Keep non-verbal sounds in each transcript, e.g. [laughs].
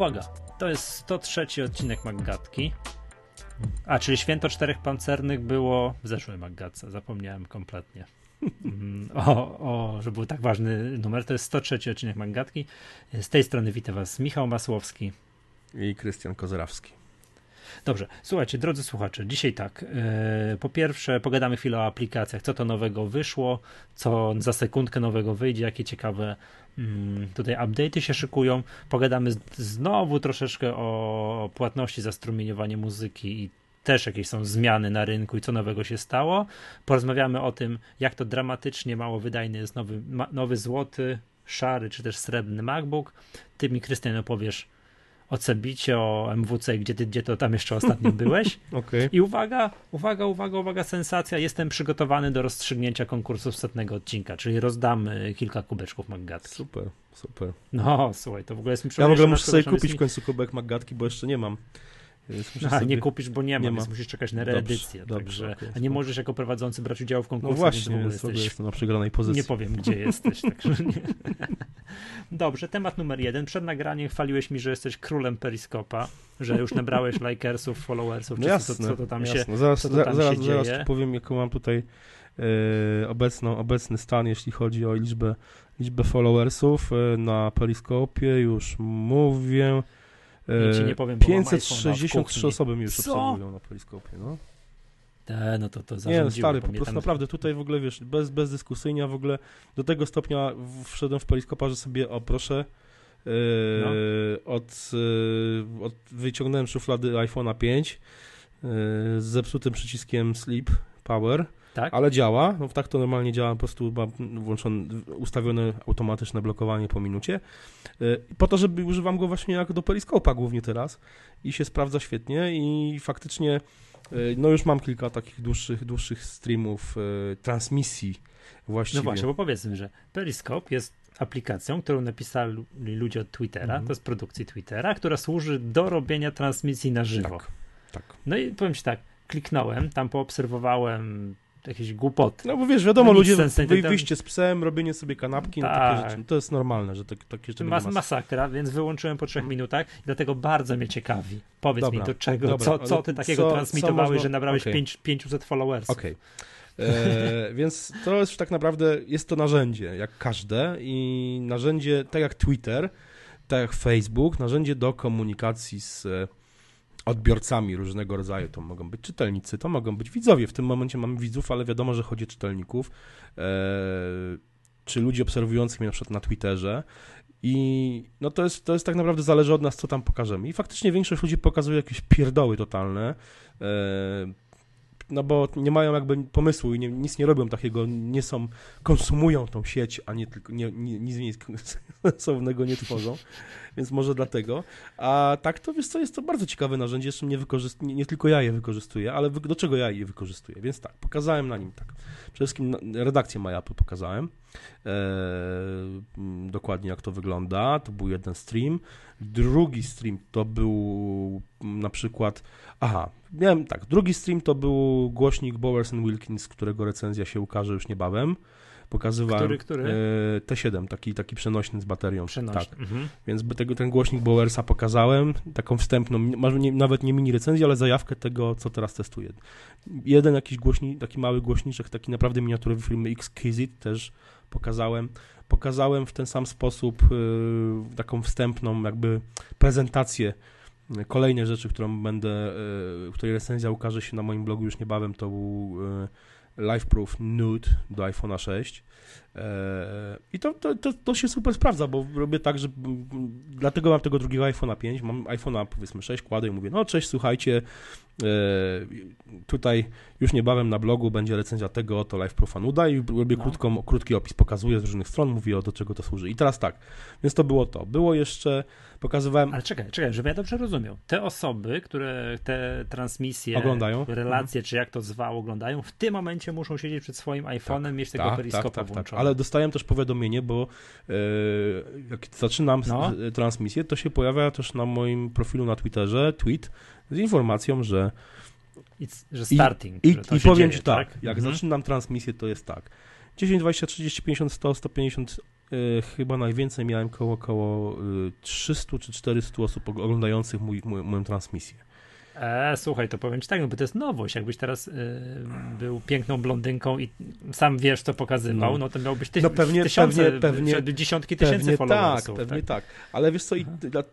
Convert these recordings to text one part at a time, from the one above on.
uwaga, to jest 103 odcinek Maggatki. A, czyli Święto Czterech Pancernych było w zeszłej Maggatce, zapomniałem kompletnie. Mm, o, o, że był tak ważny numer. To jest 103 odcinek Maggatki. Z tej strony witam Was Michał Masłowski i Krystian Kozerawski. Dobrze, słuchajcie, drodzy słuchacze, dzisiaj tak. Yy, po pierwsze, pogadamy chwilę o aplikacjach, co to nowego wyszło, co za sekundkę nowego wyjdzie, jakie ciekawe yy, tutaj update'y się szykują. Pogadamy znowu troszeczkę o płatności za strumieniowanie muzyki i też jakieś są zmiany na rynku i co nowego się stało. Porozmawiamy o tym, jak to dramatycznie mało wydajny jest nowy, ma, nowy złoty, szary czy też srebrny MacBook. Ty mi, Krystian, opowiesz o Cebicie, o MWC, gdzie, ty, gdzie to tam jeszcze ostatnio byłeś. [laughs] okay. I uwaga, uwaga, uwaga, uwaga, sensacja. Jestem przygotowany do rozstrzygnięcia konkursu setnego odcinka, czyli rozdamy kilka kubeczków Maggatki. Super, super. No, słuchaj, to w ogóle jest mi Ja w ogóle muszę sobie kupić w końcu kubek Maggatki, bo jeszcze nie mam. [laughs] A, sobie... nie kupisz, bo nie ma, nie więc musisz czekać na reedycję. Dobrze, także, dobrze, okay, a nie możesz jako prowadzący brać udziału w konkursie. No właśnie, więc jesteś... jestem na przegranej pozycji. Nie powiem, gdzie [laughs] jesteś. Także nie. Dobrze, temat numer jeden. Przed nagraniem chwaliłeś mi, że jesteś królem periskopa, że już nabrałeś likersów, followersów, no jasne, co, co to tam jasne. się Zaraz, tam zaraz, się zaraz dzieje. powiem, jaką mam tutaj e, obecną, obecny stan, jeśli chodzi o liczbę, liczbę followersów e, na periskopie. Już mówię. Ja ci nie powiem, 563 osoby mi już Co? obserwują na periskopie, no. Te, no to to Nie, no stary, po prostu naprawdę tutaj w ogóle, wiesz, bez, bezdyskusyjnie, a w ogóle do tego stopnia wszedłem w periskopa, że sobie, o proszę, yy, no. od, yy, od, wyciągnąłem szuflady iPhone'a 5 yy, z zepsutym przyciskiem Sleep Power, tak? ale działa, no tak to normalnie działa, po prostu mam włączone, ustawione automatyczne blokowanie po minucie, yy, po to, żeby używam go właśnie jako do periskopa głównie teraz i się sprawdza świetnie i faktycznie E, no już mam kilka takich dłuższych, dłuższych streamów, e, transmisji właściwie. No właśnie, bo powiedzmy, że Periscope jest aplikacją, którą napisali ludzie od Twittera, mm. to jest produkcji Twittera, która służy do robienia transmisji na żywo. Tak, tak. No i powiem ci tak, kliknąłem, tam poobserwowałem jakieś głupoty. No bo wiesz, wiadomo, ludzie, wy, wyjście z psem, robienie sobie kanapki, tak. no takie tak. rzeczy, to jest normalne, że takie, takie rzeczy Mas, Masakra, więc wyłączyłem po trzech minutach dlatego bardzo mnie ciekawi. Powiedz dobra, mi do czego, dobra, co, co ty takiego co, transmitowałeś, co można... że nabrałeś okay. 5, 500 followers. Okej. Okay. E, [laughs] więc to jest tak naprawdę, jest to narzędzie, jak każde i narzędzie, tak jak Twitter, tak jak Facebook, narzędzie do komunikacji z odbiorcami różnego rodzaju. To mogą być czytelnicy, to mogą być widzowie. W tym momencie mamy widzów, ale wiadomo, że chodzi o czytelników, e, czy ludzi obserwujących mnie na przykład na Twitterze. I no to jest, to jest tak naprawdę zależy od nas, co tam pokażemy. I faktycznie większość ludzi pokazuje jakieś pierdoły totalne. E, no bo nie mają jakby pomysłu i nie, nic nie robią takiego, nie są, konsumują tą sieć, a nie tylko, nie, nic nie [laughs] sensownego nie tworzą, więc może dlatego. A tak to, wiesz co, jest to bardzo ciekawe narzędzie, jeszcze nie, wykorzystuje, nie, nie tylko ja je wykorzystuję, ale do czego ja je wykorzystuję, więc tak, pokazałem na nim tak. Przede wszystkim redakcję MyApple pokazałem, e, dokładnie jak to wygląda, to był jeden stream. Drugi stream to był na przykład, aha, miałem tak, drugi stream to był głośnik Bowers Wilkins, którego recenzja się ukaże już niebawem. Pokazywałem który, który? E, T7, taki, taki przenośny z baterią. Przenośny. Tak. Mhm. Więc tego, ten głośnik Bowersa pokazałem, taką wstępną, nie, nawet nie mini recenzję, ale zajawkę tego, co teraz testuję. Jeden jakiś głośnik, taki mały głośniczek, taki naprawdę miniaturowy film Exquisite też pokazałem. Pokazałem w ten sam sposób y, taką wstępną jakby prezentację Kolejne rzeczy, którą będę, y, której recenzja ukaże się na moim blogu już niebawem, to był y, LiveProof Nude do iPhone'a 6. E, I to, to, to, to, się super sprawdza, bo robię tak, że dlatego mam tego drugiego iPhone'a 5, mam iPhone'a powiedzmy 6, kładę i mówię, no cześć, słuchajcie, e, tutaj już niebawem na blogu będzie recenzja tego oto Live Profa Nuda i robię no. krótką, krótki opis, pokazuję z różnych stron, mówię o do czego to służy. I teraz tak, więc to było to. Było jeszcze, pokazywałem... Ale czekaj, czekaj, żeby ja dobrze rozumiał. Te osoby, które te transmisje, oglądają, relacje, mhm. czy jak to zwał, oglądają, w tym momencie muszą siedzieć przed swoim iPhone'em, tak, mieć tego tak, periskopa tak, tak, ale dostałem też powiadomienie, bo e, jak zaczynam no. transmisję, to się pojawia też na moim profilu na Twitterze tweet z informacją, że It's, że starting. I, i, i powiem dzieje, ci tak, tak? jak mhm. zaczynam transmisję, to jest tak. 10, 20, 30, 50, 100, 150 y, chyba najwięcej miałem koło, koło y, 300 czy 400 osób oglądających mój, mój, moją transmisję. E, słuchaj, to powiem ci tak, no bo to jest nowość. Jakbyś teraz y, był piękną blondynką i sam wiesz, co pokazywał, no, no to miałbyś tyś, no pewnie, tysiące, pewnie, pewnie, dziesiątki tysięcy pewnie followersów. Tak, pewnie tak. tak. Ale wiesz co, i, jak,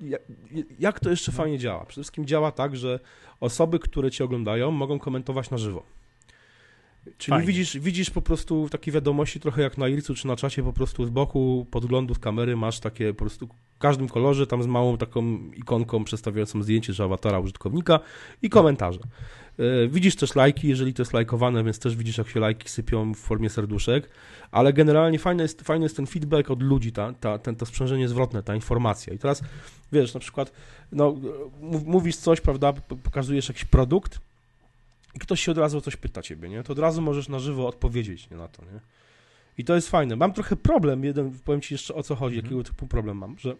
jak to jeszcze fajnie działa? Przede wszystkim działa tak, że osoby, które cię oglądają, mogą komentować na żywo. Czyli widzisz, widzisz po prostu takie wiadomości trochę jak na Ircu czy na czacie po prostu z boku podglądów kamery masz takie po prostu w każdym kolorze tam z małą taką ikonką przedstawiającą zdjęcie czy awatara użytkownika i komentarze. E, widzisz też lajki, jeżeli to jest lajkowane, więc też widzisz, jak się lajki sypią w formie serduszek, ale generalnie fajny jest, fajny jest ten feedback od ludzi, ta, ta, ten, to sprzężenie zwrotne, ta informacja. I teraz, wiesz, na przykład, no, mówisz coś, prawda, pokazujesz jakiś produkt, i ktoś się od razu o coś pyta ciebie, nie? To od razu możesz na żywo odpowiedzieć nie, na to, nie? I to jest fajne. Mam trochę problem, jeden, powiem ci jeszcze o co chodzi, mhm. jakiego typu problem mam, że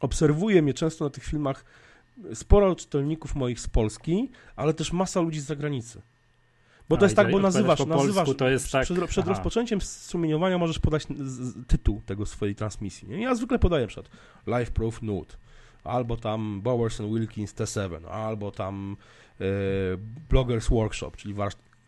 obserwuję mnie często na tych filmach sporo czytelników moich z Polski, ale też masa ludzi z zagranicy. Bo to jest tak, bo nazywasz, nazywasz to jest tak, przed, przed rozpoczęciem strumieniowania możesz podać tytuł tego swojej transmisji. Nie? Ja zwykle podaję przed Live Proof Nude, albo tam Bowers and Wilkins T7, albo tam bloggers Workshop, czyli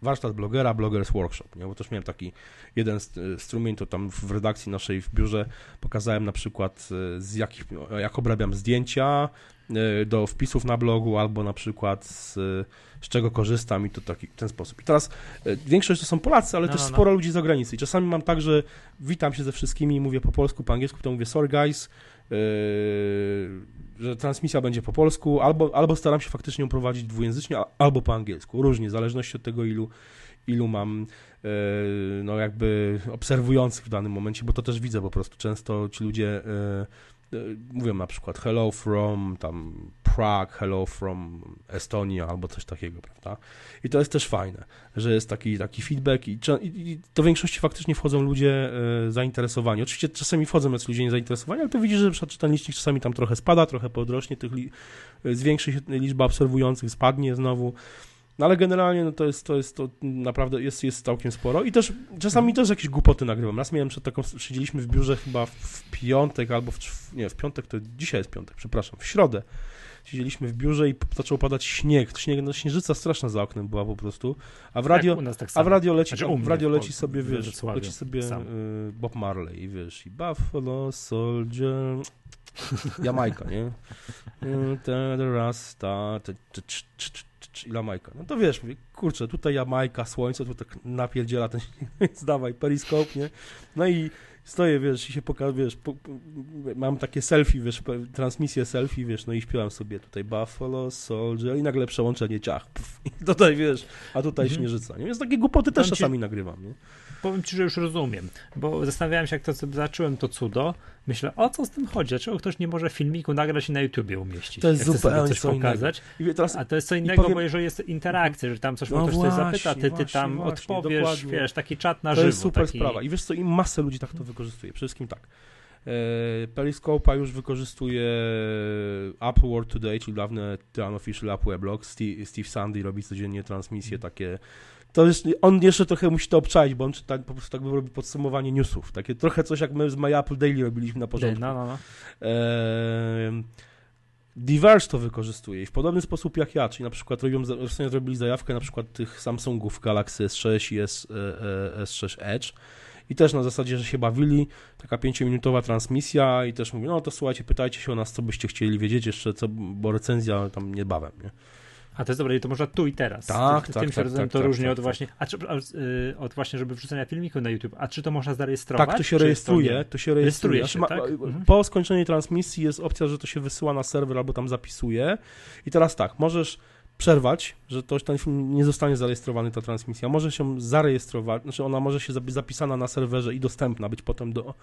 warsztat blogera, Bloggers Workshop, nie? bo też miałem taki jeden strumień, to tam w redakcji naszej w biurze pokazałem na przykład e, z jakich, jak obrabiam zdjęcia e, do wpisów na blogu, albo na przykład z, z czego korzystam i to taki, w ten sposób. I teraz większość to są Polacy, ale no, też no, no. sporo ludzi z zagranicy i czasami mam tak, że witam się ze wszystkimi, mówię po polsku, po angielsku, to mówię sorry guys, że transmisja będzie po polsku, albo, albo staram się faktycznie ją prowadzić dwujęzycznie, albo po angielsku. Różnie, w zależności od tego, ilu, ilu mam e, no jakby obserwujących w danym momencie, bo to też widzę po prostu. Często ci ludzie E, mówią na przykład hello from tam Prague, hello from Estonia albo coś takiego, prawda? I to jest też fajne, że jest taki, taki feedback i, i do większości faktycznie wchodzą ludzie e, zainteresowani. Oczywiście czasami wchodzą jacyś ludzie niezainteresowani, ale to widzisz, że czytelnicznik czasami tam trochę spada, trochę podrośnie, tych li, zwiększy się liczba obserwujących, spadnie znowu. No ale generalnie no to jest, to jest to naprawdę jest, jest całkiem sporo i też czasami też jakieś głupoty nagrywam. Raz miałem przed taką, siedzieliśmy w biurze chyba w piątek albo w, nie, w piątek to dzisiaj jest piątek, przepraszam, w środę. Siedzieliśmy w biurze i zaczął padać śnieg. Śnieg, no śnieżyca straszna za oknem była po prostu. A w radio, tak a w radio leci, znaczy, w radio leci sobie, wiesz, leci sobie y, Bob Marley i wiesz, i Buffalo Soldier, [laughs] Jamajka, nie? Rasta, i Jamajka. No to wiesz, mówię, kurczę, tutaj Jamajka, słońce, tu tak napierdziela ten [laughs] więc dawaj, periskop, nie? No i stoję, wiesz, i się pokażę, wiesz, po, mam takie selfie, wiesz, transmisję selfie, wiesz, no i śpiewam sobie tutaj Buffalo, Soldier i nagle przełączenie ciach, puf, i tutaj, wiesz, a tutaj mhm. śnieżyca, nie? Więc takie głupoty też czasami nagrywam, nie? powiem ci, że już rozumiem, bo zastanawiałem się, jak to zacząłem to cudo, myślę, o co z tym chodzi? Dlaczego ktoś nie może filmiku nagrać i na YouTubie umieścić? To jest zupełnie coś pokazać. Teraz, a to jest co innego, powiem... bo jeżeli jest interakcja, że tam coś no ktoś właśnie, zapyta, ty, ty tam właśnie, odpowiesz, dokładnie. wiesz, taki czat na to żywo. To jest super taki... sprawa. I wiesz co, i masę ludzi tak to wykorzystuje. Przede wszystkim tak. E, Periscope'a już wykorzystuje Apple World Today, czyli dawne unofficial Apple Weblog. Steve, Steve Sandy robi codziennie transmisje takie to jest, on jeszcze trochę musi to obczaić, bo on czyta, po prostu tak by robi podsumowanie newsów. Takie trochę coś jak my z My Apple Daily robiliśmy na początku. No, no, no. E, Diverse to wykorzystuje i w podobny sposób jak ja, czyli na przykład robią, zrobili zajawkę na przykład tych Samsungów Galaxy S6 i S, e, S6 Edge i też na zasadzie, że się bawili, taka pięciominutowa transmisja i też mówią, no to słuchajcie, pytajcie się o nas, co byście chcieli wiedzieć jeszcze, co, bo recenzja tam niebawem, nie? A to jest dobre, i to można tu i teraz. Tak, tak, tym tak, tak, to tak, różni tak, od właśnie, a czy, y, od właśnie, żeby wrzucenia filmiku na YouTube, a czy to można zarejestrować? Tak, to się rejestruje, to, to, się rejestruje. rejestruje się, znaczy, tak? Po skończeniu transmisji jest opcja, że to się wysyła na serwer albo tam zapisuje i teraz tak, możesz przerwać, że to, ten film nie zostanie zarejestrowany, ta transmisja. Może się zarejestrować, znaczy ona może się być zapisana na serwerze i dostępna być potem do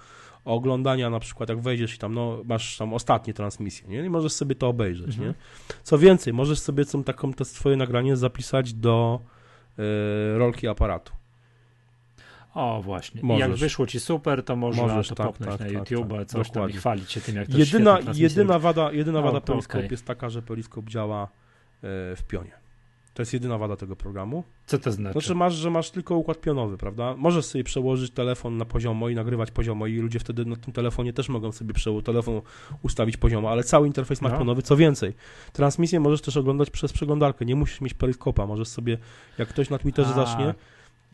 oglądania, na przykład jak wejdziesz i tam, no, masz tam ostatnie transmisje, nie? I możesz sobie to obejrzeć, mhm. nie? Co więcej, możesz sobie tą, taką, to swoje nagranie zapisać do y, rolki aparatu. O, właśnie. Jak wyszło ci super, to można Możesz, to tak, popchnąć tak, na tak, YouTube, tak, coś dokładnie. tam i chwalić się tym, jak to jedyna, jedyna wada, jedyna wada Periscope okay. jest taka, że Periscope działa w pionie. To jest jedyna wada tego programu. Co to znaczy? Znaczy masz, że masz tylko układ pionowy, prawda? Możesz sobie przełożyć telefon na poziomo i nagrywać poziomo i ludzie wtedy na tym telefonie też mogą sobie przełożyć telefon ustawić poziomo, ale cały interfejs masz No. pionowy. Co więcej, transmisję możesz też oglądać przez przeglądarkę, nie musisz mieć peryskopa, możesz sobie, jak ktoś na Twitterze A, zacznie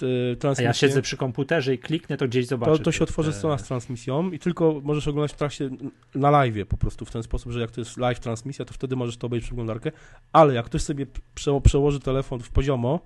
y, A transmisję... ja siedzę przy komputerze i kliknę, to gdzieś zobaczę. To, to się otworzy strona z transmisją i tylko możesz oglądać w trakcie na live po prostu w ten sposób, że jak to jest live transmisja, to wtedy możesz to obejrzeć przeglądarkę, ale jak ktoś sobie prze, przełoży telefon w poziomo,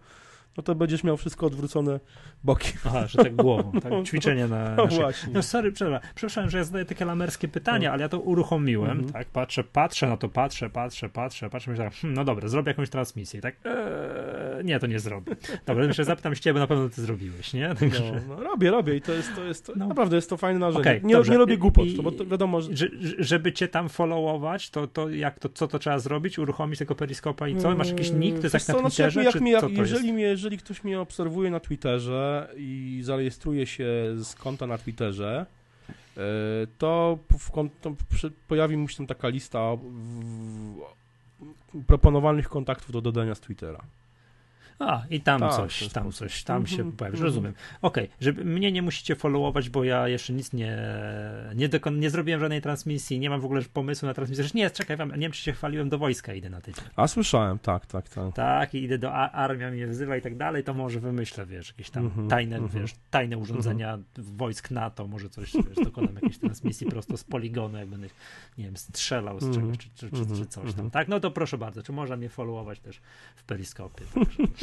no to będziesz miał wszystko odwrócone bokiem. Aha, że tak głową, tak, ćwiczenie na, No na szyję. właśnie. No sorry, przepraszam, przepraszam, że ja zadaję takie lamerskie pytania, No. ale ja to uruchomiłem, Mhm. tak, patrzę, patrzę, no to patrzę, patrzę, patrzę, patrzę, myślę, hmm, no dobra, zrobię jakąś transmisję, tak, eee, nie, to nie zrobię. Dobra, myślę, zapytam się ciebie, bo na pewno ty zrobiłeś, nie? Także, No, no, robię, robię i to jest, to jest to, No. naprawdę jest to fajne narzędzie. Okej, nie, dobrze. nie robię głupot, I- bo to wiadomo, że... że, że- żeby cię tam followować, to, to jak to, co to trzeba zrobić? Uruchomić tego periskopa i co? Masz jakiś nick, to jest jak na co, znaczy, Twitterze, jak, mi, jak, co to jeżeli, jest? mnie, jeżeli ktoś mnie obserwuje na Twitterze i zarejestruje się z konta na Twitterze, e, to, w, to pojawi mu się tam taka lista proponowanych kontaktów do dodania z Twittera. A, i tam Tak, coś, tam coś, tam się Mhm, pojawisz, mhm. rozumiem. Okej, żeby mnie nie musicie followować, bo ja jeszcze nic nie, nie, dokon, nie zrobiłem żadnej transmisji, nie mam w ogóle pomysłu na transmisję. Zresztą nie, czekaj, wam, nie wiem, czy się chwaliłem, do wojska idę na tydzień. A słyszałem, tak, tak, tak. Tak, i idę do a- armia mnie wzywa i tak dalej, to może wymyślę, wiesz, jakieś tam Mhm, tajne, mhm. wiesz, tajne urządzenia wojsk NATO, może coś, wiesz, dokonam jakiejś transmisji prosto z poligonu, jak będę, nie wiem, strzelał z Mhm, czegoś, czy, czy, czy, mhm, czy coś tam. mhm. Tak, no to proszę bardzo, czy można mnie followować też w periskopie, także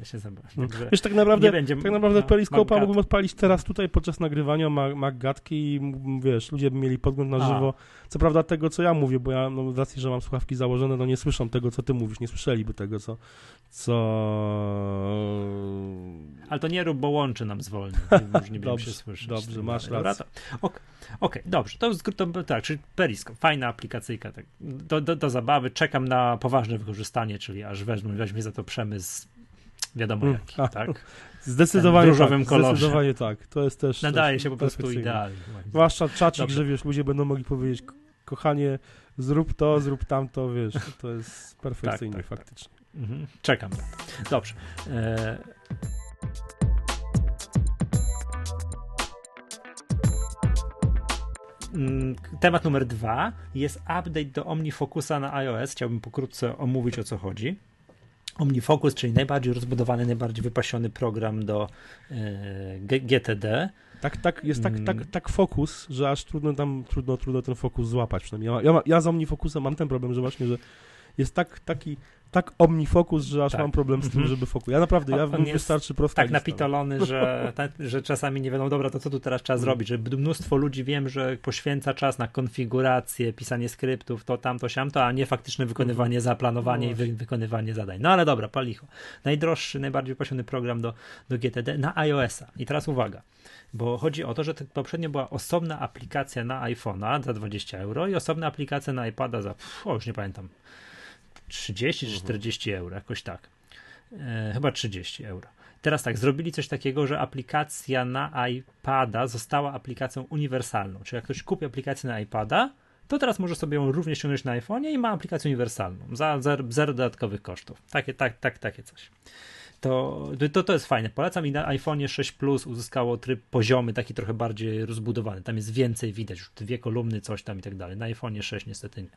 ja się zobaczę. Także Wiesz, tak naprawdę, nie będzie tak naprawdę no, mógłbym odpalić teraz tutaj podczas nagrywania ma, Maggatki i wiesz, ludzie by mieli podgląd na A. żywo. Co prawda tego, co ja mówię, bo ja, no, z racji, że mam słuchawki założone, no nie słyszą tego, co ty mówisz, nie słyszeliby tego, co... co... Ale to nie rób, bo łączy nam zwolni. [laughs] Już nie Dobrze, się słyszeć. dobrze, Tak masz dalej. Dobra, rację. to- ok- Okej, dobrze. To, to tak, czyli Periskop, fajna aplikacyjka. Tak. Do, do, do zabawy. Czekam na poważne wykorzystanie, czyli aż weźmie za to przemysł wiadomo Mm, jaki, a, tak? [laughs] Zdecydowanie różowym tak, kolorze. zdecydowanie tak. To jest też... Nadaje też się po prostu idealnie. Zwłaszcza czacik, Dobrze. że wiesz, ludzie będą mogli powiedzieć, "Ko- kochanie, zrób to, zrób tamto, wiesz, to jest [laughs] perfekcyjne tak, tak. faktycznie. Mhm. Czekam. Dobrze. E... Mm, Temat numer dwa jest update do OmniFocusa na iOS. Chciałbym pokrótce omówić o co chodzi. OmniFocus, czyli najbardziej rozbudowany, najbardziej wypasiony program do e, G- GTD. Tak, tak, jest tak, Mm. tak, tak fokus, że aż trudno tam, trudno, trudno ten fokus złapać przynajmniej. Ja, ja, ja z OmniFocusem mam ten problem, że właśnie, że jest tak, taki, tak OmniFocus, że aż Tak. mam problem z tym, Mhm. żeby fokus. Ja naprawdę, ja On- wystarczy prosta tak napitolony, że, [laughs] że czasami nie wiadomo, dobra, to co tu teraz trzeba Mm. zrobić, że mnóstwo ludzi wiem, że poświęca czas na konfigurację, pisanie skryptów, to tamto, siamto, a nie faktyczne wykonywanie, zaplanowanie No i wy, wykonywanie zadań. No ale dobra, palicho. Najdroższy, najbardziej wypasiony program do, do GTD na iOS-a. I teraz uwaga, bo chodzi o to, że to poprzednio była osobna aplikacja na iPhone'a za 20 euro i osobna aplikacja na iPada za, pff, o już nie pamiętam, 30 czy Mhm. 40 euro, jakoś tak. E, chyba 30 euro. Teraz tak, zrobili coś takiego, że aplikacja na iPada została aplikacją uniwersalną. Czyli jak ktoś kupi aplikację na iPada, to teraz może sobie ją również ściągnąć na iPhone'ie i ma aplikację uniwersalną za zero, zero dodatkowych kosztów. Takie, tak, tak, takie coś. To, to, to jest fajne. Polecam i na iPhone'ie 6 Plus uzyskało tryb poziomy, taki trochę bardziej rozbudowany. Tam jest więcej widać, już dwie kolumny, coś tam i tak dalej. Na iPhone'ie 6 niestety nie.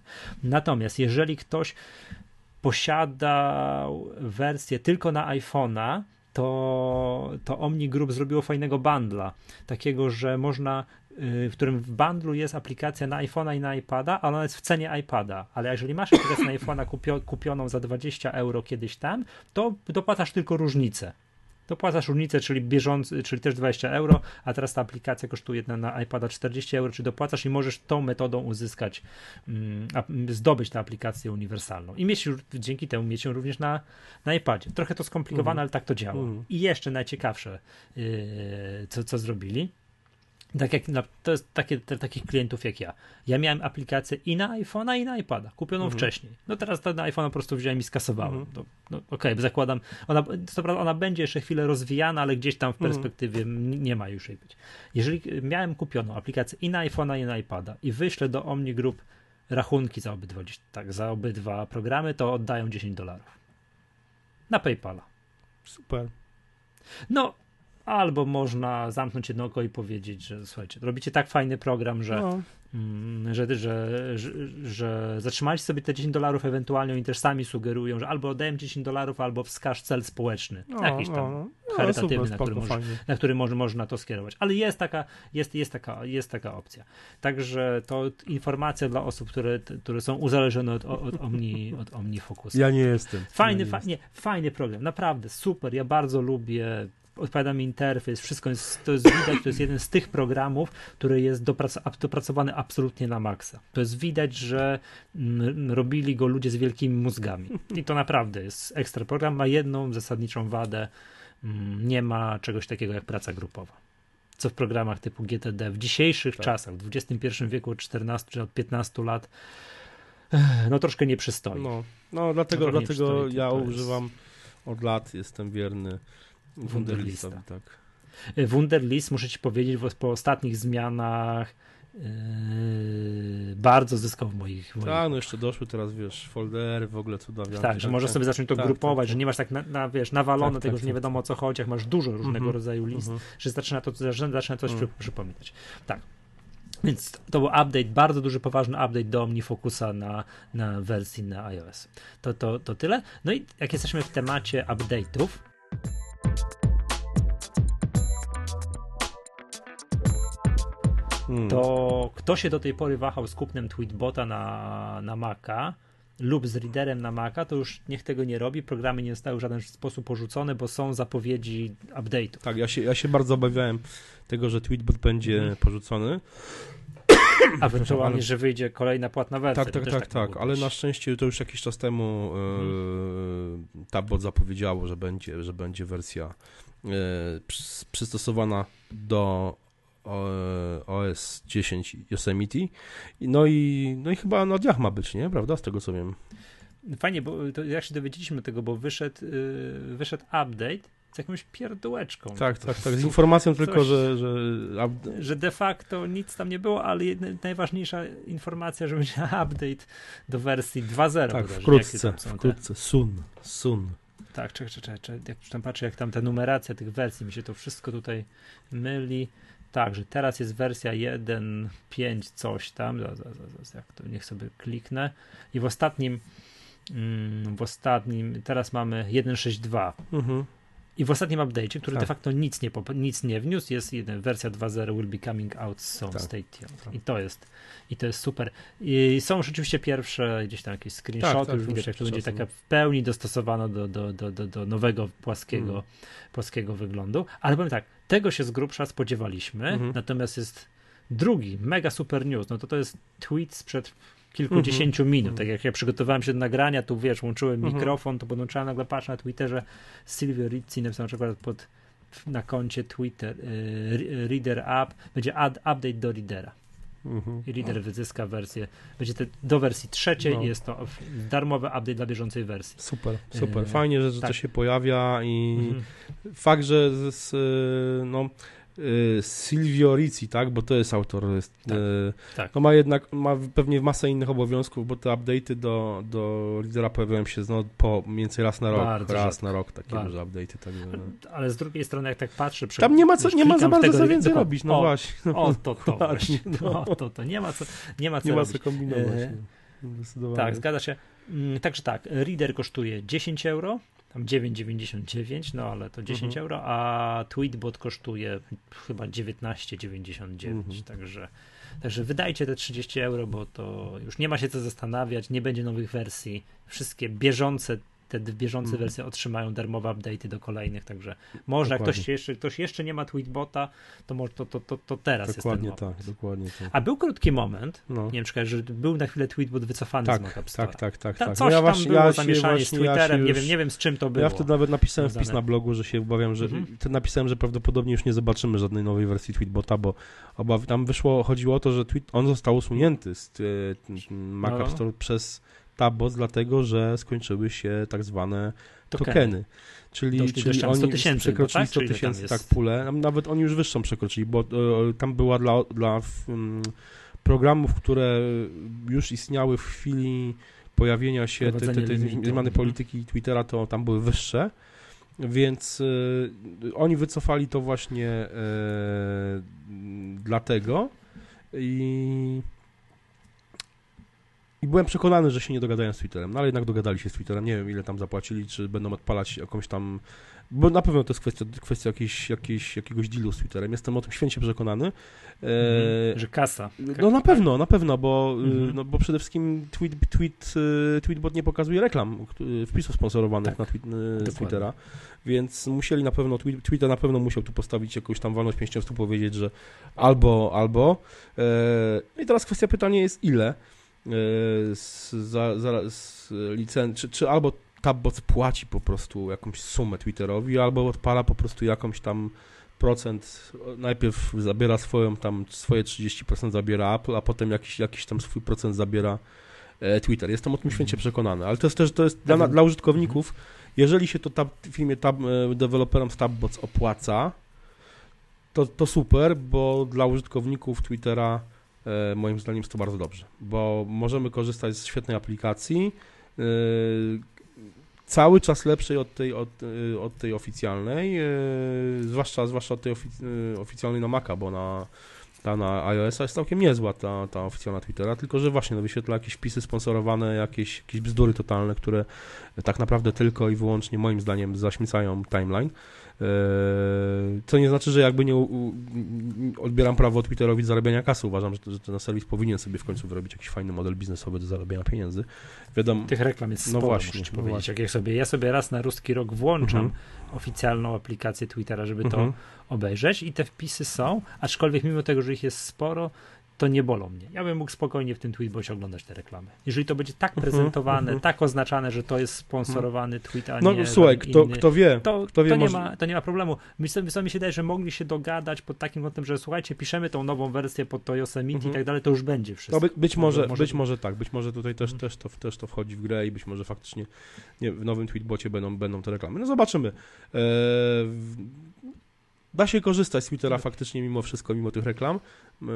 Natomiast jeżeli ktoś posiada wersję tylko na iPhone'a, to, to Omni Group zrobiło fajnego bundla, takiego, że można, w którym w bundlu jest aplikacja na iPhone'a i na iPada, ale ona jest w cenie iPada, ale jeżeli masz aplikację na iPhone'a kupio, kupioną za 20 euro kiedyś tam, to dopłacasz tylko różnicę. Dopłacasz różnicę, czyli bieżący, czyli też 20 euro, a teraz ta aplikacja kosztuje na, na iPada 40 euro, czy dopłacasz i możesz tą metodą uzyskać, mm, a, zdobyć tę aplikację uniwersalną. I mieć już, dzięki temu mieć ją również na, na iPadzie. Trochę to skomplikowane, Mhm. ale tak to działa. Mhm. I jeszcze najciekawsze, yy, co, co zrobili. Tak jak na, to jest takie, te, takich klientów jak ja. Ja miałem aplikację i na iPhone'a, i na iPada, kupioną Mhm. wcześniej. No teraz to na iPhone'a po prostu wziąłem i skasowałem. Mhm. To, no, Okej, zakładam, ona, co prawda ona będzie jeszcze chwilę rozwijana, ale gdzieś tam w Mhm. perspektywie n- nie ma już jej być. Jeżeli miałem kupioną aplikację i na iPhone'a, i na iPada i wyślę do Omni Group rachunki za obydwa, tak, za obydwa programy, to oddają 10 dolarów. na PayPala. Super. No, albo można zamknąć jedno oko i powiedzieć, że słuchajcie, robicie tak fajny program, że no. Mm, że, że, że, że zatrzymaliście sobie te 10 dolarów, ewentualnie oni też sami sugerują, że albo oddaję 10 dolarów, albo wskaż cel społeczny, no, jakiś tam no, no, charytatywny, super, na, który może, na który może, można to skierować. Ale jest taka, jest, jest, taka, jest taka opcja. Także to informacja dla osób, które, które są uzależnione od, od, Omni, od OmniFocusa. Ja nie jestem. Fajny, ja nie fa jestem. Nie, fajny program, naprawdę super. Ja bardzo lubię odpowiada mi interfejs, wszystko jest, to jest widać, to jest jeden z tych programów, który jest doprac- dopracowany absolutnie na maksa. To jest widać, że mm, robili go ludzie z wielkimi mózgami. I to naprawdę jest ekstra program. Ma jedną zasadniczą wadę. Mm, nie ma czegoś takiego jak praca grupowa. Co w programach typu GTD w dzisiejszych tak. czasach, w XXI wieku od 14 czy od 15 lat, no troszkę nie przystoi. No, no dlatego, no, dlatego ja używam od lat, jestem wierny Wunderlistowi, tak. Y, Wunderlist, muszę ci powiedzieć, po ostatnich zmianach yy, bardzo zyskał w moich, moich... Tak, no jeszcze doszły teraz, wiesz, foldery, w ogóle cudawianki. Tak, że możesz sobie zacząć to tak, grupować, tak, że nie masz tak, na, na wiesz, nawalone tak, tego, tak, że nie tak. wiadomo o co chodzi, jak masz dużo różnego mm -hmm, rodzaju list, mm -hmm. że zaczyna to zaczyna coś mm. przypominać. Tak. Więc to był update, bardzo duży, poważny update do OmniFocusa na, na wersji na iOS. To, to, to tyle. No i jak jesteśmy w temacie update'ów, Hmm. To kto się do tej pory wahał z kupnem Tweetbota na, na Maca lub z readerem na Maca, to już niech tego nie robi. Programy nie zostały w żaden sposób porzucone, bo są zapowiedzi update'ów. Tak, ja się, ja się bardzo obawiałem tego, że Tweetbot będzie hmm. porzucony. A ewentualnie, że wyjdzie kolejna płatna wersja. Tak, tak, tak, tak, tak, ale na szczęście to już jakiś czas temu hmm. e, Tabot zapowiedziało, że będzie, że będzie wersja e, przystosowana do OS 10 Yosemite. No i, no i chyba na dniach ma być, nie? Prawda? Z tego co wiem. Fajnie, bo to jak się dowiedzieliśmy tego, bo wyszedł, yy, wyszedł update z jakąś pierdółeczką. Tak, tak, tak. Z informacją Coś, tylko, że, że. Że de facto nic tam nie było, ale najważniejsza informacja, że będzie [laughs] update do wersji 2.0. Tak, wkrótce, wkrótce. Sun, sun. Tak, czekaj, czekaj, czekaj. Jak tam patrzę, jak tam ta numeracja tych wersji, mi się to wszystko tutaj myli. Tak, że teraz jest wersja 1.5 coś tam, jak to niech sobie kliknę i w ostatnim mm, w ostatnim, teraz mamy 1.6.2 mhm. I w ostatnim update'cie, który tak. de facto nic nie, nic nie wniósł, jest jeden, wersja 2.0 will be coming out soon, tak. stay tuned. Tak. I to jest i to jest super. I są rzeczywiście pierwsze gdzieś tam jakieś screenshoty, tak, tak, już widać jak to będzie taka w pełni dostosowana do, do, do, do, do nowego płaskiego, hmm. płaskiego wyglądu, ale powiem tak, tego się z grubsza spodziewaliśmy, mhm. natomiast jest drugi, mega super news, no to to jest tweet sprzed kilkudziesięciu mhm. minut. Mhm. Tak jak ja przygotowałem się do nagrania, tu wiesz, łączyłem mhm. mikrofon, to podłączałem nagle patrzę na Twitterze Silvio Rizzi napisał na przykład pod, na koncie Twitter y, Reader App, będzie add, update do Readera. Mhm. I Reader wyzyska wersję, będzie te, do wersji trzeciej no. jest to darmowy update dla bieżącej wersji. Super, super. Fajnie, że, że tak. to się pojawia i mhm. fakt, że z, no, Y, Silvio Rizzi, tak, bo to jest autor, jest, tak, y, tak. no ma jednak, ma pewnie masę innych obowiązków, bo te update'y do, do lidera pojawiają się no, po mniej więcej raz na rok, Bardzo raz rzadko. na rok, takie Bardzo. duże update'y. Tak, Ale z drugiej strony, jak tak patrzę... Przy, Tam nie ma, co, nie ma za bardzo co więcej robić, no o, właśnie. No, o, to, to właśnie, no, to, to, nie ma co, nie ma co Nie ma co kombinować. E, tak, zgadza się. Mm, także tak, reader kosztuje 10 euro, tam 9,99, no ale to 10 mhm. euro, a Tweetbot kosztuje chyba 19,99, mhm. także, także wydajcie te 30 euro, bo to już nie ma się co zastanawiać, nie będzie nowych wersji, wszystkie bieżące te bieżące mm. wersje otrzymają darmowe update'y do kolejnych, także można, dokładnie. jak ktoś jeszcze, ktoś jeszcze nie ma Tweetbota, to, może, to, to, to, to teraz dokładnie jest ten moment. tak, dokładnie tak. A był krótki moment, no. nie wiem, czy że był na chwilę Tweetbot wycofany tak, z Mockup Tak, tak, tak. Ta, tak. Coś no ja tam właśnie, było, ja zamieszanie z Twitterem, ja nie, wiem, nie wiem z czym to było. Ja wtedy nawet napisałem wpis na blogu, że się obawiam, że mhm. napisałem, że prawdopodobnie już nie zobaczymy żadnej nowej wersji Tweetbota, bo obaw, tam wyszło, chodziło o to, że tweet, on został usunięty z e, Mac no. Store przez Tabot, dlatego że skończyły się tak zwane tokeny. tokeny. Czyli, czyli oni przekroczyli 100 tysięcy, tak, tak, pulę. Nawet oni już wyższą przekroczyli, bo e, tam była dla, dla m, programów, które już istniały w chwili pojawienia się, te, te, te limitu. zmiany Mhm. polityki Twittera to tam były wyższe, więc y, oni wycofali to właśnie y, dlatego i i byłem przekonany, że się nie dogadają z Twitterem, no ale jednak dogadali się z Twitterem. Nie wiem, ile tam zapłacili, czy będą odpalać jakąś tam. Bo na pewno to jest kwestia, kwestia jakiejś, jakiejś, jakiegoś dealu z Twitterem. Jestem o tym święcie przekonany. E, Mhm. Że kasa. no na pewno, na pewno, bo, y, Mhm. no, bo przede wszystkim tweet, tweet, y, Tweetbot nie pokazuje reklam, y, wpisów sponsorowanych Tak, na tweet, z dokładnie. Twittera, więc musieli na pewno, tweet, Twitter na pewno musiał tu postawić jakąś tam walność pięścią w powiedzieć, że albo, albo. E, I teraz kwestia pytania jest ile z, za, za, z licen- czy, czy albo Tabbot płaci po prostu jakąś sumę Twitterowi, albo odpala po prostu jakąś tam procent, najpierw zabiera swoją tam, swoje 30% zabiera Apple, a potem jakiś, jakiś tam swój procent zabiera e, Twitter. Jestem o tym święcie przekonany, ale to jest też, to jest dla, Mhm. dla użytkowników, jeżeli się to tab, firmie tab, e, deweloperom z Tabbots opłaca, to, to super, bo dla użytkowników Twittera e, moim zdaniem jest to bardzo dobrze, bo możemy korzystać z świetnej aplikacji, e, cały czas lepszej od tej, od, e, od tej oficjalnej, e, zwłaszcza, zwłaszcza od tej ofic, e, oficjalnej na Maca, bo na, ta na iOS-a jest całkiem niezła, ta, ta oficjalna Twittera, tylko że właśnie no, wyświetla jakieś wpisy sponsorowane, jakieś, jakieś bzdury totalne, które tak naprawdę tylko i wyłącznie moim zdaniem zaśmiecają timeline. Eee, Co nie znaczy, że jakby nie odbieram prawo Twitterowi do zarabiania kasy. Uważam, że, ten serwis powinien sobie w końcu wyrobić jakiś fajny model biznesowy do zarabiania pieniędzy. Wiadomo, Tych reklam jest No sporo, właśnie, muszę ci no powiedzieć. właśnie. Jak ja sobie, ja sobie raz na ruski rok włączam Mhm. oficjalną aplikację Twittera, żeby Mhm. to obejrzeć i te wpisy są, aczkolwiek mimo tego, że ich jest sporo, to nie bolą mnie. Ja bym mógł spokojnie w tym tweetbocie oglądać te reklamy. Jeżeli to będzie tak Mhm, prezentowane, mhm. tak oznaczane, że to jest sponsorowany tweet, a no nie słuchaj, kto, inny, kto wie, to, kto wie, to, nie może- ma, to nie ma problemu. Myślę, co mi się wydaje, że mogli się dogadać pod takim kątem, że słuchajcie, piszemy tą nową wersję pod to Yosemite Mhm. i tak dalej, to już będzie wszystko. No, by, być, może, może- być może tak, być może tutaj też, Mhm. też, to, też to wchodzi w grę i być może faktycznie nie, w nowym tweetbocie będą, będą te reklamy. No zobaczymy. Eee, da się korzystać z Twittera faktycznie mimo wszystko, mimo tych reklam, eee,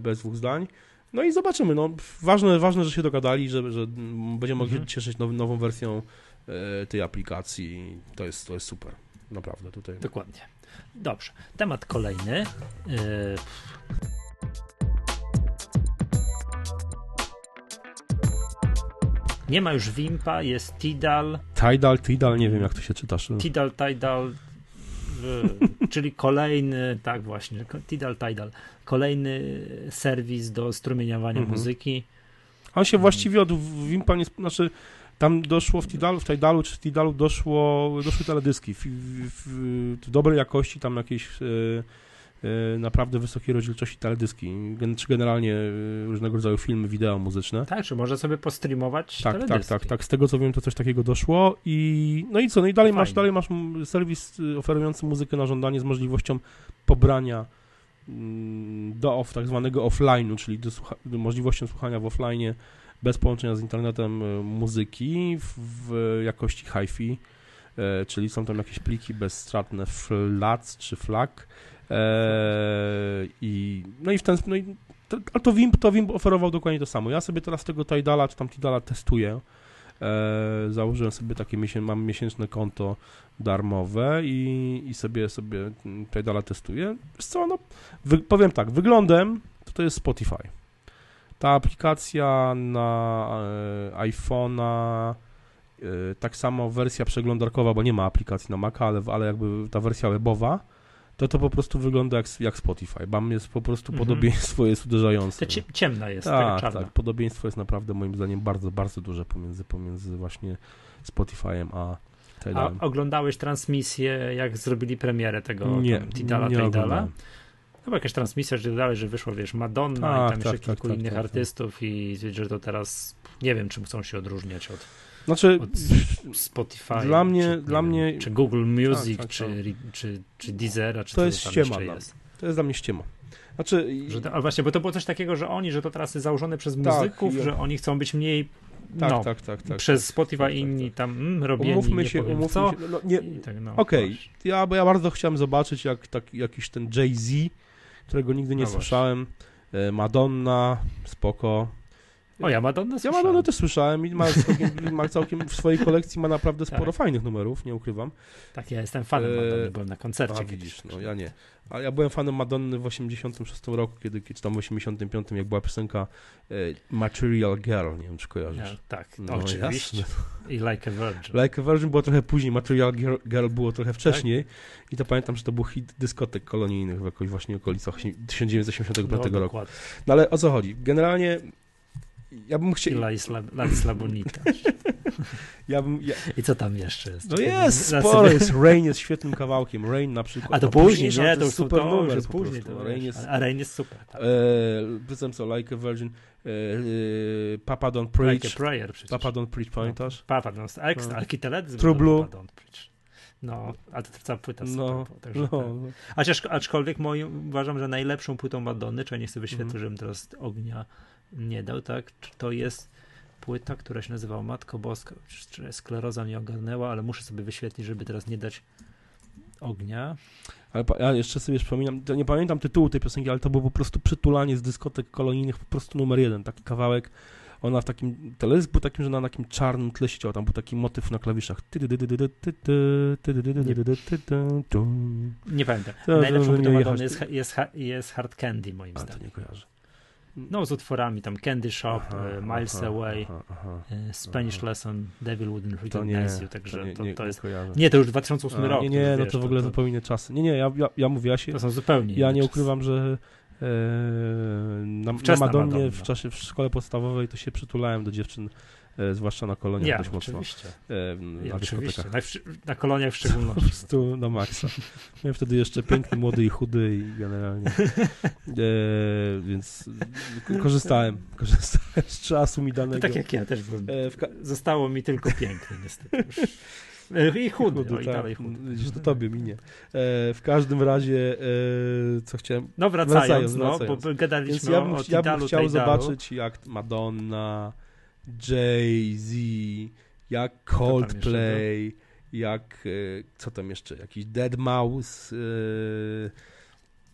bez dwóch zdań. No i zobaczymy. No, ważne, ważne, że się dogadali, że, że będziemy mogli Mhm. się cieszyć now, nową wersją e, tej aplikacji. To jest, to jest super. Naprawdę tutaj. Dokładnie. Dobrze. Temat kolejny. Yy, Nie ma już Wimpa, jest Tidal, Tidal, Tidal, nie wiem jak to się czytasz. Tidal, Tidal, czyli kolejny, tak właśnie, Tidal, Tidal, kolejny serwis do strumieniowania Mhm. muzyki. On się właściwie od Wimpa nie... Znaczy, tam doszło w Tidalu, w Tidalu czy w Tidalu doszło, doszły teledyski w, w, w, w dobrej jakości, tam jakieś e, naprawdę wysokiej rozdzielczości teledyski, czy generalnie e, różnego rodzaju filmy, wideo muzyczne. Tak, czy może sobie postreamować Tak, tak, teledyski. tak, tak. Z tego co wiem, to coś takiego doszło i no i co? No i dalej masz, dalej masz serwis y, oferujący muzykę na żądanie z możliwością pobrania mm, do off, tak zwanego offline'u, czyli do słucha- możliwością słuchania w offline bez połączenia z internetem y, muzyki w, w jakości hi-fi, czyli są tam jakieś pliki bezstratne flats czy flag e, i no i w ten no i to, ale to WIMP, to WIMP oferował dokładnie to samo. Ja sobie teraz tego Tidala czy tam Tidala testuję. E, założyłem sobie takie, miesię, mam miesięczne konto darmowe i, i sobie sobie Tidala testuję. Wiesz co, no, powiem tak, wyglądem to, to jest Spotify. Ta aplikacja na e, iPhone'a, e, tak samo wersja przeglądarkowa, bo nie ma aplikacji na Maca, ale, ale jakby ta wersja webowa, to to po prostu wygląda jak, jak Spotify. Mam jest po prostu Mhm. podobieństwo jest uderzające. To cie- ciemna jest, Tak, czarna. tak. Podobieństwo jest naprawdę moim zdaniem bardzo, bardzo duże pomiędzy, pomiędzy właśnie Spotify'em a A Tidalem. oglądałeś transmisję, jak zrobili premierę tego Nie, tam, Tidala, nie Tidala? Chyba jakaś transmisja, że dodałeś, że wyszło, wiesz, Madonna Tak, i tam tak, jeszcze tak, kilku tak, innych tak, tak. artystów i że to teraz nie wiem, czym chcą się odróżniać od Znaczy, od Spotify. Dla mnie- czy, dla nie mnie- czy Google Music, tak, czy, tak. czy, czy Deezera, czy To jest ściema jest. to jest dla mnie ściema. Znaczy, Że to, ale właśnie, bo to było coś takiego, że oni, że to teraz jest założone przez Tak, muzyków, że oni chcą być mniej tak, no, tak, tak, tak. przez Spotify tak, tak, inni tak. tam mm, robieni, Umówmy się, umówmy co. się. No, nie, tak, no, Okej, proszę. ja, bo ja bardzo chciałem zobaczyć, jak tak, jakiś ten Jay-Z, którego nigdy nie No właśnie. słyszałem, e, Madonna, spoko, O, ja Madonna Ja słyszałem. Madonna też słyszałem i ma całkiem, [laughs] ma całkiem w swojej kolekcji ma naprawdę sporo Tak. fajnych numerów, nie ukrywam. Tak, ja jestem fanem Eee, Madonny, byłem na koncercie A widzisz, no ja nie. Ale ja byłem fanem Madonny w 86 roku, kiedy, czy tam w 85, jak była piosenka e, Material Girl, nie wiem czy kojarzysz. Ja, tak, No, oczywiście. jasne. I Like a Virgin. Like a Virgin było trochę później, Material Girl, Girl było trochę wcześniej i to pamiętam, że to był hit dyskotek kolonijnych w jakoś właśnie okolicach 1985 no, roku. dokładnie. No ale o co chodzi? Generalnie ja bym I chciał... La Isla, La Isla Bonita. [laughs] Ja bym, ja, I co tam jeszcze jest? no jest, Zaraz sporo sobie- jest. Rain jest świetnym kawałkiem. Rain na przykład. A to No, później, później, nie? to To już jest super to numer później. To Rain jest A Rain jest super. Tak. E, co, Like a Virgin, e, e, Papa Don't Preach, Like a Prayer przecież. Papa Don't Preach, pamiętasz? Papa, no, ekstra, No. ale Kiteledyzm True Blue. Papa Don't Preach. No, ale to cała płyta No, super. była, także No, tak. no. Chociaż, aczkolwiek moim, uważam, że najlepszą płytą Madonny, czy ja nie chcę wyświetlić, Mhm. żebym teraz ognia nie dał, tak? Czy To jest płyta, która się nazywała Matko Boska, skleroza mnie ogarnęła, ale muszę sobie wyświetlić, żeby teraz nie dać ognia. Ale ja jeszcze sobie przypominam, nie pamiętam tytułu tej piosenki, ale to było po prostu przytulanie z dyskotek kolonijnych, po prostu numer jeden, taki kawałek. Ona w takim, teledysk był takim, że na takim czarnym tle siedział, tam był taki motyw na klawiszach. Nie pamiętam. Najlepszą płytą jechać- jest, jest, ha- jest Hard Candy, moim A, to zdaniem. nie kojarzę. No, z utworami tam Candy Shop, Aha, e, Miles aha, Away, aha, aha. e, Spanish. Lesson, Devil Wouldn't To nie, Recognize You, także nie, to, nie, to nie jest... kojarzę. Nie, to już 2008 A, rok. Nie, to nie, no wiesz, to w ogóle to, zupełnie czasy. Nie, nie, ja, ja, ja mówię, ja się, to są zupełnie ja nie ukrywam, że e, na, na Madonnie Madonna. w czasie w szkole podstawowej to się przytulałem do dziewczyn, e, zwłaszcza na koloniach Ja, dość mocno. oczywiście. E, Ja, na oczywiście. Na, na koloniach w [laughs] Po szczególności. prostu na maksa. Byłem wtedy jeszcze piękny, młody i chudy i generalnie. E, więc korzystałem. Korzystałem z czasu mi To danego. tak jak ja też byłem. E, Zostało mi tylko piękny niestety już. [laughs] E, I chudy, chudy, o, i tak. dalej chudy. Widzisz, to tobie minie. E, w każdym razie, e, co chciałem... No wracając, Wracając, no, wracając. bo gadaliśmy Więc ja bym, o ja bym chciał Tidalu. zobaczyć, jak Madonna, Jay-Z, jak jeszcze Coldplay, jak... E, co tam jeszcze? Jakiś Dead Mouse... E,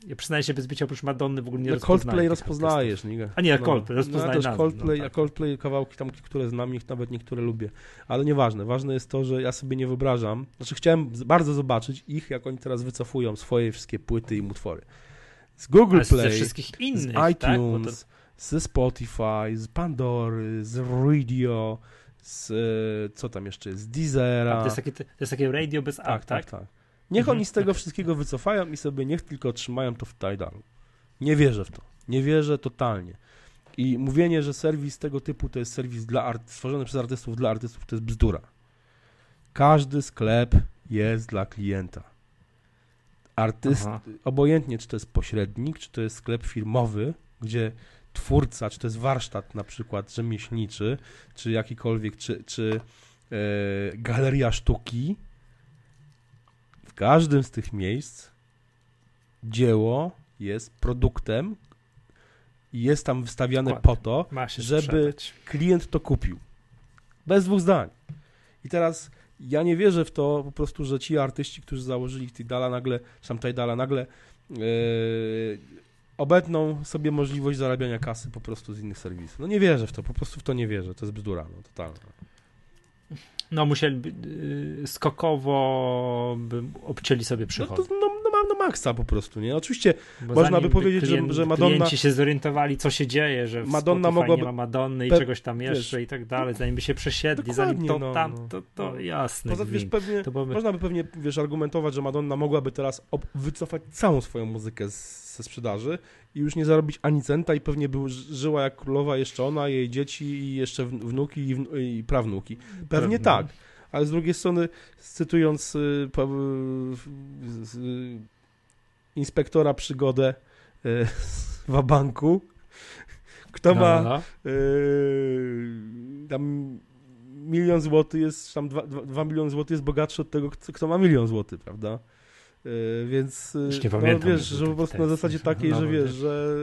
Ja przyznaję się bez bicia oprócz Madonny w ogóle nie No Coldplay rozpoznajesz, nie? A nie, Coldplay, rozpoznaję no, też nazwę, Coldplay, no tak. Coldplay kawałki tam, które znam, ich nawet niektóre lubię. Ale nieważne, ważne jest to, że ja sobie nie wyobrażam, znaczy chciałem z- bardzo zobaczyć ich, jak oni teraz wycofują swoje wszystkie płyty i utwory. Z Google Ale Play, wszystkich z innych, tak? Ze Spotify, z Pandory, z Radio, z e, co tam jeszcze jest, z Deezera. to, jest takie, to jest takie radio bez tak, app, tak, tak? tak. Niech Mhm, oni z tego wszystkiego wycofają i sobie niech tylko trzymają to w Tidalu. Nie wierzę w to. Nie wierzę totalnie. I mówienie, że serwis tego typu to jest serwis dla art- stworzony przez artystów dla artystów, to jest bzdura. Każdy sklep jest dla klienta. Artyst, Aha. obojętnie czy to jest pośrednik, czy to jest sklep firmowy, gdzie twórca, czy to jest warsztat na przykład rzemieślniczy, czy jakikolwiek, czy, czy e, galeria sztuki, w każdym z tych miejsc dzieło jest produktem i jest tam wystawiane Dokładnie. po to, żeby- sprzedać. klient to kupił. Bez dwóch zdań. I teraz ja nie wierzę w to po prostu, że ci artyści, którzy założyli Tidala nagle, Tidala nagle yy, obetną sobie możliwość zarabiania kasy po prostu z innych serwisów. No nie wierzę w to, po prostu w to nie wierzę. To jest bzdura, no totalna. No musieliby y, skokowo by obcięli sobie No, przychody. to, no, no maksa po prostu, nie? Oczywiście Bo można by powiedzieć, że- klient- że Madonna- Klienci się zorientowali, co się dzieje, że Madonna mogłaby- nie ma Madonny i pe- czegoś tam jeszcze wiesz- i tak dalej, zanim by się przesiedli, zanim to no, tam, no. to, to No. jasne. Poza wiesz, pewnie, To można by pewnie, wiesz, argumentować, że Madonna mogłaby teraz ob- wycofać całą swoją muzykę z, ze sprzedaży i już nie zarobić ani centa i pewnie by ży- żyła jak królowa jeszcze ona, jej dzieci i jeszcze wn- wnuki i, wnu- i prawnuki. Pewnie Pewnie. tak, ale z drugiej strony, cytując y, y, y, inspektora przygodę y, w Wabanku, kto ma No, Yy, tam milion złotych jest, tam dwa, dwa, dwa miliony złotych jest bogatszy od tego, kto, kto ma milion złotych, prawda? Yy, więc Już nie no, pamiętam, wiesz, że że po prostu na tekst. zasadzie takiej, No, że no, wiesz, wiesz. że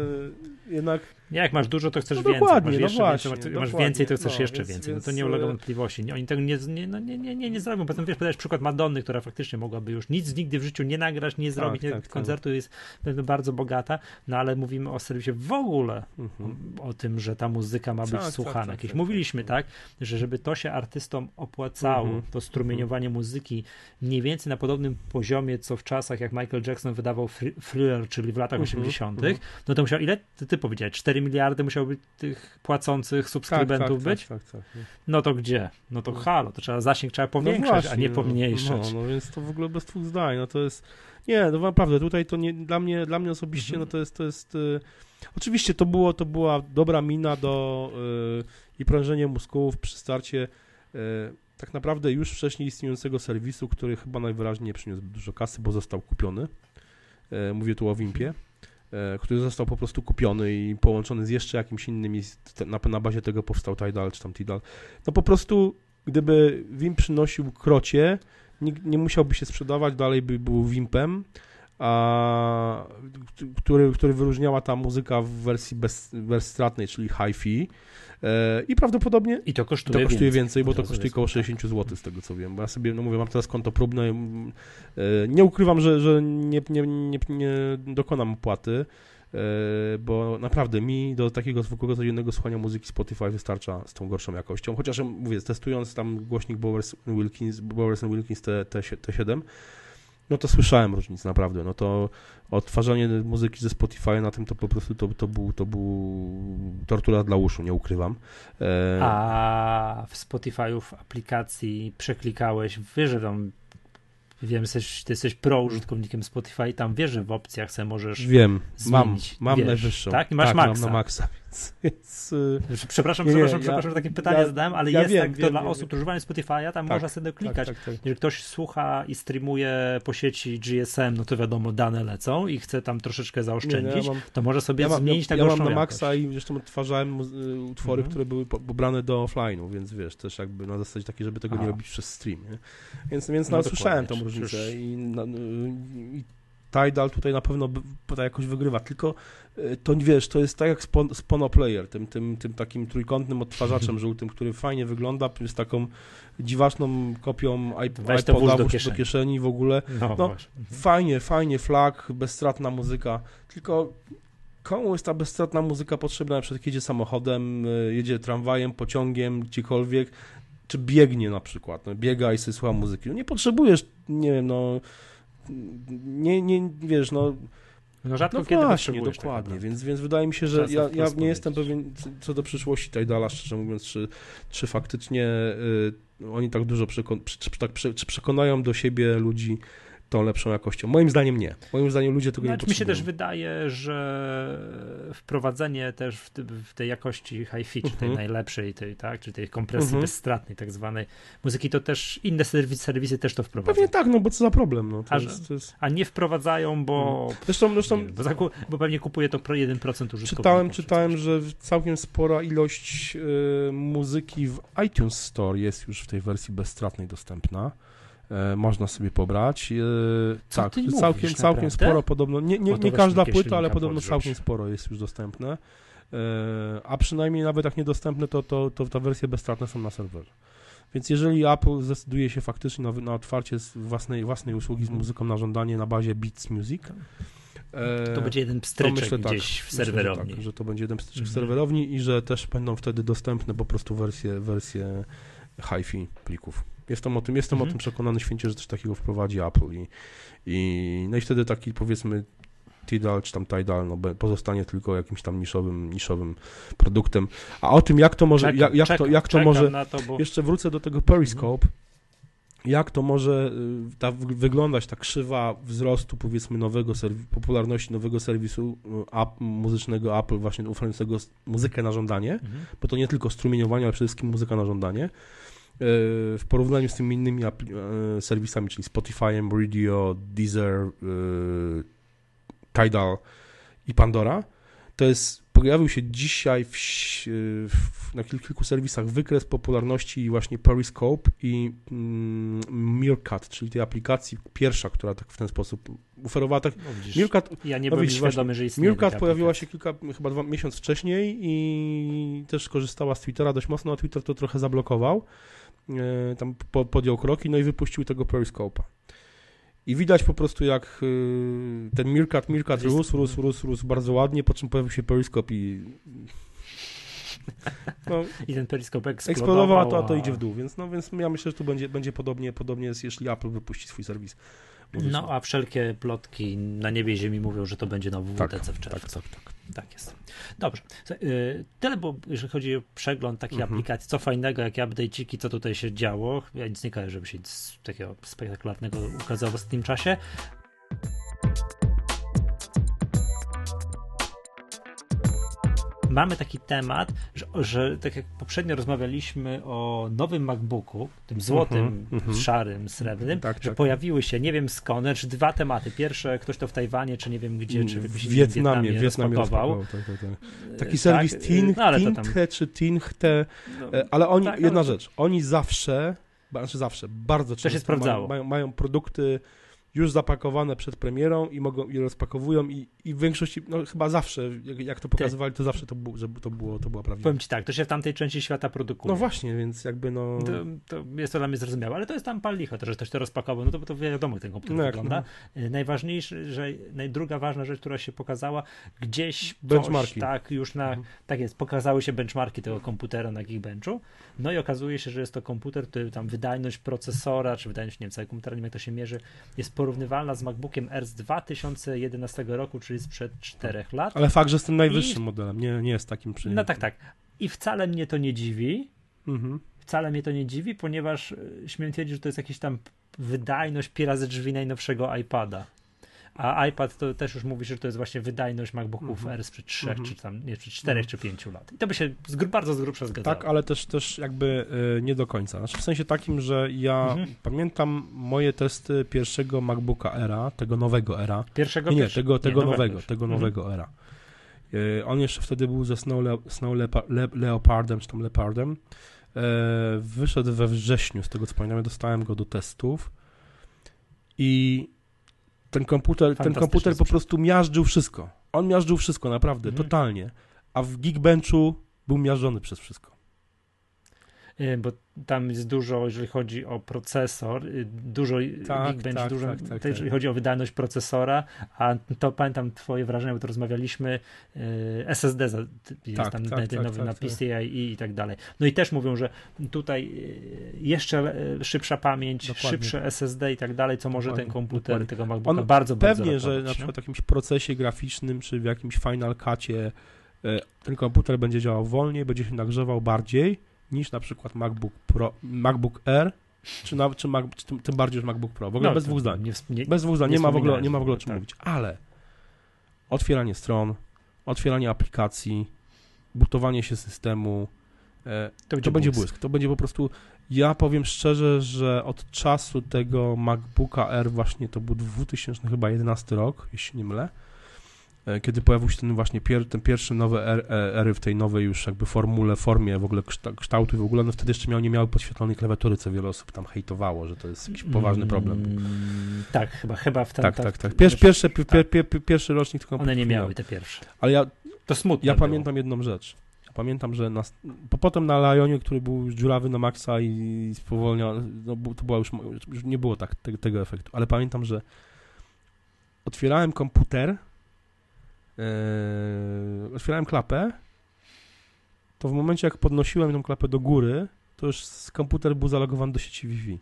jednak jak masz dużo, to chcesz No więcej. dokładnie, masz no jeszcze właśnie, więcej, masz, więcej, to chcesz No, jeszcze więc- więcej. No to nie ulega e, wątpliwości. Oni tego nie, nie, no, nie, nie, nie, nie zrobią. Potem wiesz, podajesz przykład Madonny, która faktycznie mogłaby już nic nigdy w życiu nie nagrać, nie zrobić, nie, tak, tak. koncertu jest bardzo bogata, no ale mówimy o serwisie w ogóle mhm. o tym, że ta muzyka ma być Tak, tak, słuchana. tak, Jakieś tak, mówiliśmy, tak, że żeby to się artystom opłacało, Mhm. to strumieniowanie muzyki mniej więcej na podobnym poziomie, co w czasach, jak Michael Jackson wydawał Thr- Thriller, czyli w latach Mhm, 80., mhm. no to musiał, ile ty, ty powiedziałeś, 4 miliardy musiało być tych płacących subskrybentów tak, być? Tak, tak, tak. No. No to gdzie? No to No. halo, to trzeba zasięg trzeba No powiększać, właśnie, a nie no, pomniejszać. No, no więc to w ogóle bez dwóch zdań, no to jest, nie, no naprawdę, tutaj to nie, dla mnie, dla mnie osobiście, Mhm. no to jest, to jest, y, oczywiście to było, to była dobra mina do y, i prężenie mózgów przy starcie y, tak naprawdę już wcześniej istniejącego serwisu, który chyba najwyraźniej nie przyniósł dużo kasy, bo został kupiony, y, mówię tu o Wimpie, który został po prostu kupiony i połączony z jeszcze jakimś innym i na, na bazie tego powstał Tidal czy tam Tidal. No po prostu gdyby Wimp przynosił krocie, nie, nie musiałby się sprzedawać, dalej by był Wimpem, a, który, który wyróżniała ta muzyka w wersji bez, bezstratnej, czyli hi-fi e, i prawdopodobnie I to to kosztuje, kosztuje więcej, więcej, bo to kosztuje około tak. 60 zł z tego co wiem, bo ja sobie, no mówię, mam teraz konto próbne, e, nie ukrywam, że, że nie, nie, nie, nie dokonam opłaty, e, bo naprawdę mi do takiego zwykłego codziennego słuchania muzyki Spotify wystarcza z tą gorszą jakością, chociaż mówię, testując tam głośnik Bowers Wilkins, Bowers Wilkins T, T, T7, no to słyszałem różnic naprawdę, no to odtwarzanie muzyki ze Spotify na tym to po prostu to, to, był, to był tortura dla uszu, nie ukrywam. E, A w Spotify'u w aplikacji przeklikałeś, wiesz, że tam wiem, jesteś, ty jesteś pro użytkownikiem Spotify, tam wiesz, że w opcjach se możesz Wiem, mam, zmienić, mam wiesz, najwyższą. tak? I masz mam maksa. na maksa, więc, więc y, Przepraszam, Nie, nie, przepraszam, ja- przepraszam, że takie pytanie ja- zadałem, ale ja jest wiem, tak, wiem, dla wiem, osób, którzy używają Spotify'a, tam Tak, można sobie klikać. tak, tak, tak. Jeżeli ktoś słucha i streamuje po sieci GSM, no to wiadomo, dane lecą i chce tam troszeczkę Nie, zaoszczędzić, no, ja mam, to może sobie ja mam, zmienić ja, na ja mam na maksa i zresztą odtwarzałem y, utwory, Mhm. które były po- pobrane do offline'u, więc wiesz, też jakby na zasadzie takiej, żeby tego nie A. robić przez stream, nie? Więc, więc No no, słyszałem tą różnicę i, y, i Tidal tutaj na pewno jakoś wygrywa, tylko y, to wiesz, to jest tak jak Spon- Spono Player, tym, tym, tym takim trójkątnym odtwarzaczem [laughs] żółtym, który fajnie wygląda, z taką dziwaczną kopią iP- Weź to iPoda do kieszeni. do kieszeni w ogóle. No, No, właśnie. Fajnie, fajnie, flag, bezstratna muzyka, tylko komu jest ta bezstratna muzyka potrzebna, na przykład jedzie samochodem, y, jedzie tramwajem, pociągiem, gdziekolwiek, czy biegnie na przykład, no, biega i sobie słucha muzyki. No nie potrzebujesz, nie wiem, no, nie, nie, wiesz, no, No rzadko no kiedy właśnie, potrzebujesz tak dokładnie, więc, więc wydaje mi się, że ja, ja nie jestem pewien co- do przyszłości Tidala, szczerze mówiąc, czy, czy faktycznie y, oni tak dużo przekon- czy, czy, tak czy przekonają do siebie ludzi tą lepszą jakością. Moim zdaniem nie. Moim zdaniem ludzie tego nie Znaczy, mi się potrzebują. też wydaje, że wprowadzenie też w, w tej jakości hi-fi, czy tej Mhm. najlepszej, tej, tak, czy tej kompresji Mhm. bezstratnej tak zwanej muzyki, to też inne serwisy, serwisy też to wprowadzają. Pewnie tak, no bo co za problem, no. A jest, jest... A nie wprowadzają, bo, Zresztą, zresztą nie bo, bo pewnie kupuje to pro 1% użytkowników. czytałem, czy czytałem, że całkiem spora ilość y, muzyki w iTunes Store jest już w tej wersji bezstratnej dostępna. E, można sobie pobrać. E, Co tak, mówisz, całkiem, całkiem sporo podobno. Nie, nie, to nie każda płyta, ale podobno całkiem sporo jest już dostępne. E, a przynajmniej nawet jak niedostępne, to, to, to ta wersje bezstratne są na serwerze. Więc jeżeli Apple zdecyduje się faktycznie na, na otwarcie własnej, własnej usługi z muzyką na żądanie na bazie Beats Music, e, To będzie jeden to pstryczek myślę tak, gdzieś w myślę, że serwerowni. Tak, że to będzie jeden pstryczek w Mhm. serwerowni i że też będą wtedy dostępne po prostu wersje, wersje hi-fi plików. Jestem o tym, jestem Mhm. o tym przekonany święcie, że coś takiego wprowadzi Apple i, i, no i wtedy taki powiedzmy Tidal czy tam Tidal no, pozostanie tylko jakimś tam niszowym, niszowym produktem. A o tym jak to może, Czekam, jak, jak czekam, to, jak to może, na to, bo jeszcze wrócę do tego Periscope. Jak to może y, ta, wyglądać ta krzywa wzrostu, powiedzmy, nowego popularności nowego serwisu y, muzycznego Apple, właśnie oferującego muzykę na żądanie, Mhm. bo to nie tylko strumieniowanie, ale przede wszystkim muzyka na żądanie, w porównaniu z tymi innymi y, serwisami, czyli Spotify'em, Radio, Deezer, y, Tidal i Pandora, to jest, pojawił się dzisiaj w, w, na kil- kilku serwisach wykres popularności właśnie Periscope i mm, Meerkat, czyli tej aplikacji pierwsza, która tak w ten sposób oferowała. Tak, No, widzisz, Meerkat, ja nie no byłem świadomy, że istnieje Meerkat pojawiła się kilka, chyba dwa miesiąc wcześniej i też korzystała z Twittera dość mocno, a Twitter to trochę zablokował. E, tam po, podjął kroki, no i wypuścił tego Periscope'a. I widać po prostu jak y, ten Meerkat Jest- rósł, rósł, rósł, rósł bardzo ładnie, po czym pojawił się Periscope i [laughs] no, I ten periskop eksplodował, a to, a to idzie w dół, więc, no, więc ja myślę, że tu będzie, będzie podobnie, podobnie jest, jeśli Apple wypuści swój serwis. muzyczny. No, a wszelkie plotki na niebie i ziemi mówią, że to będzie na WWDC w tak, czerwcu. tak, tak. Tak jest. Dobrze. Y, Tyle, bo jeżeli chodzi o przegląd takiej Mhm. aplikacji, co fajnego, jakie update'iki, co tutaj się działo. Ja nic nie kojarzę, żeby się nic takiego spektakularnego ukazało w ostatnim czasie. Mamy taki temat, że, że tak jak poprzednio rozmawialiśmy o nowym MacBooku, tym złotym, Mhm, mhm. szarym, srebrnym, Tak, że tak. pojawiły się, nie wiem skąd, znaczy dwa tematy. Pierwsze, ktoś to w Tajwanie, czy nie wiem gdzie, czy w, Wietnamie, w Wietnamie rozpakował. tak, tak, tak. E, Taki serwis tak, Tin, no, ale to tam- Tinthe czy Tinchte, no, e, ale oni, tak, jedna to- rzecz, oni zawsze, znaczy zawsze, bardzo często. Mają, mają, mają produkty już zapakowane przed premierą i mogą i rozpakowują i, i w większości, no chyba zawsze, jak, jak to pokazywali, to zawsze to, było, że to było, to była prawdziwa. Powiem ci tak, to się w tamtej części świata produkuje. No właśnie, więc jakby no... To, to jest to dla mnie zrozumiałe, ale to jest tam pal licho, to, że ktoś to rozpakował, no to, to wiadomo, jak ten komputer No jak, wygląda. Y, Najważniejsze, że druga ważna rzecz, która się pokazała, gdzieś Benchmarki. Coś, tak, już na, Mhm. tak jest, pokazały się benchmarki tego komputera na Geekbenchu, no i okazuje się, że jest to komputer, który tam wydajność procesora, czy wydajność, nie wiem, całego komputera, nie wiem jak to się mierzy, jest porównywalna z MacBookiem Air z 2011 roku, czyli sprzed 4 lat. Ale fakt, że jest tym najwyższym modelem, nie, nie jest takim przy No tak, tak. I wcale mnie to nie dziwi, Mhm. wcale mnie to nie dziwi, ponieważ y, śmiem twierdzić, że to jest jakaś tam wydajność pi razy drzwi najnowszego iPada. A iPad to też już mówi, że to jest właśnie wydajność MacBooków Mhm. R sprzed 3, Mhm. czy tam, nie, sprzed 4 Mhm. czy 5 lat. I to by się z, bardzo z grubsza zgadzało. Tak, ale też, też jakby y, nie do końca. Znaczy w sensie takim, że ja Mhm. pamiętam moje testy pierwszego MacBooka Era, tego nowego Era. Pierwszego, Nie, nie, tego, tego Nie, nowego, już. tego Mhm. nowego Era. Y, on jeszcze wtedy był ze Snow, Le, Snow Lepa, Le, Leopardem, czy tam Leopardem. E, wyszedł we wrześniu, z tego co pamiętam, ja dostałem go do testów i ten komputer, ten komputer po prostu miażdżył wszystko. On miażdżył wszystko, naprawdę, Mhm. totalnie. A w Geekbenchu był miażdżony przez wszystko. Y, Bo tam jest dużo, jeżeli chodzi o procesor, y, dużo Tak, Geekbench, tak, dużo, tak, tak, tak. jeżeli chodzi o wydajność procesora, a to pamiętam twoje wrażenie, bo to rozmawialiśmy, y, SSD jest Tak, tam tak, tak, tak, na. PCIe i tak dalej. No i też mówią, że tutaj y, jeszcze szybsza pamięć, Dokładnie. szybsze SSD i tak dalej, co może ten Dokładnie, komputer dokładnie. tego MacBooka On bardzo, bardzo Pewnie, że na przykład w jakimś procesie graficznym, czy w jakimś Final Cutie ten komputer będzie działał wolniej, będzie się nagrzewał bardziej niż na przykład MacBook Pro, MacBook Air, czy, na, czy, Mac, czy tym, tym bardziej już MacBook Pro. W ogóle No, bez to dwóch zdań. Nie, nie, Bez dwóch zdań, nie nie ma, w ogóle, nie ma w ogóle o czym ogóle, mówić. Ale otwieranie stron, otwieranie aplikacji, butowanie się systemu, e, to będzie błysk. To będzie po prostu. Ja powiem szczerze, że od czasu tego MacBooka Air, właśnie to był 2011 rok, jeśli nie mylę, kiedy pojawił się ten właśnie pier, ten pierwszy nowy R, e, Ery w tej nowej już jakby formule, formie w ogóle kszta- kształtu i w ogóle, no wtedy jeszcze miał, nie miały podświetlonej klawiatury, co wiele osób tam hejtowało, że to jest jakiś poważny problem. Mm, tak, chyba, chyba w ten, Tak, tak, tak. Pierwszy, pierwszy, pier, pier, pier, pierwszy rocznik tylko One nie miał. miały te pierwsze. Ale ja, To smutne ja było. pamiętam jedną rzecz. Ja pamiętam, że na, po, potem na Lionie, który był już dziurawy na maksa i spowolniony, no, to była już, już nie było tak te, tego efektu, ale pamiętam, że otwierałem komputer, yy, otwierałem klapę, to w momencie jak podnosiłem tą klapę do góry, to już komputer był zalogowany do sieci Wi-Fi.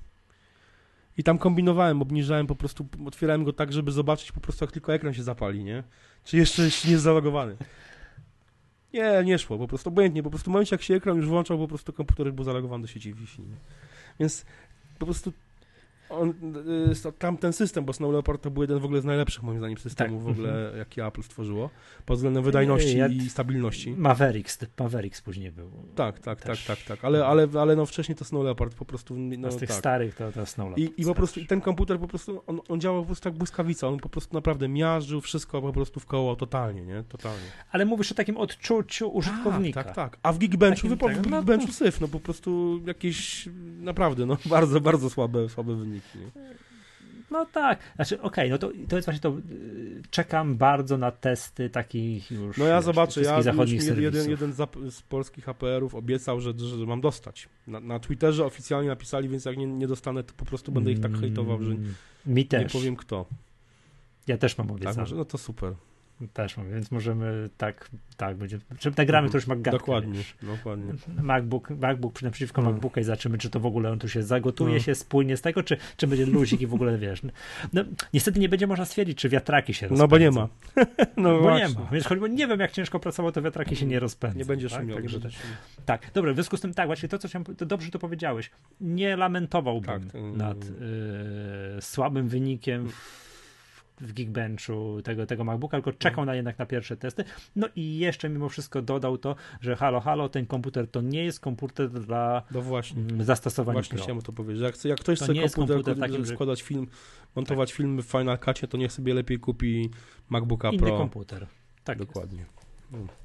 I tam kombinowałem, obniżałem po prostu, otwierałem go tak, żeby zobaczyć po prostu jak tylko ekran się zapali, nie? Czy jeszcze, jeszcze nie jest zalogowany. Nie, nie szło, po prostu obojętnie, po prostu w momencie jak się ekran już włączał, po prostu komputer był zalogowany do sieci Wi-Fi. Nie? Więc po prostu on, y, tam ten system, bo Snow Leopard to był jeden w ogóle z najlepszych moim zdaniem systemów Tak, w ogóle, jaki Apple stworzyło, pod względem wydajności Ja- i stabilności. Mavericks, Mavericks później był. Tak, tak, tak, Też. tak, tak, ale, ale, ale no wcześniej to Snow Leopard po prostu, no A z tych tak. starych to, to Snow I, Leopard. I po prostu i ten komputer po prostu, on, on działał po prostu jak błyskawica, on po prostu naprawdę miażdżył wszystko po prostu w koło totalnie, nie? Totalnie. Ale mówisz o takim odczuciu użytkownika. Tak, tak, tak. A w Geekbenchu, wypo- w no Geekbenchu syf, no po prostu jakieś naprawdę, no [laughs] bardzo, bardzo słabe, słabe wyniki. Wyniki. No tak, znaczy okej, okay, no to, to jest właśnie to, czekam bardzo na testy takich już No ja wiesz, zobaczę, ja zachodnich już jeden, jeden z, polskich APR-ów obiecał, że, że mam dostać. Na, na Twitterze oficjalnie napisali, więc jak nie, nie dostanę, to po prostu będę ich tak hejtował, że Mi też. nie powiem kto. Ja też mam obiecane. Tak, no to super. Też mam, więc możemy tak, tak, będzie, czy nagramy to już MacGatkę. Dokładnie, dokładnie. MacBook, MacBook naprzeciwko no. MacBooka i zobaczymy, czy to w ogóle on tu się zagotuje no. się spójnie z tego, czy, czy będzie luzik i w ogóle, wiesz. No, niestety nie będzie można stwierdzić, czy wiatraki się rozpędzą. No bo nie ma. [laughs] no bo właśnie. nie ma, więc choćby nie wiem, jak ciężko pracował, to wiatraki się nie rozpędzą. Nie będzie tak? szumiał. Także, tak, tak, dobra, w związku z tym tak, właśnie to, co chciałem, to dobrze to powiedziałeś. Nie lamentowałbym tak, nad y, słabym wynikiem w Geekbenchu tego, tego MacBooka, tylko czekał no. na jednak na pierwsze testy. No i jeszcze mimo wszystko dodał to, że halo, halo, ten komputer to nie jest komputer dla no właśnie. Mm, zastosowania Właśnie chciałem to powiedzieć. Jak, jak ktoś to chce komputer, komputer takim, składać film, montować tak. filmy w Final Cutie, to niech sobie lepiej kupi MacBooka Inny Pro. Inny komputer. Tak Dokładnie. Jest.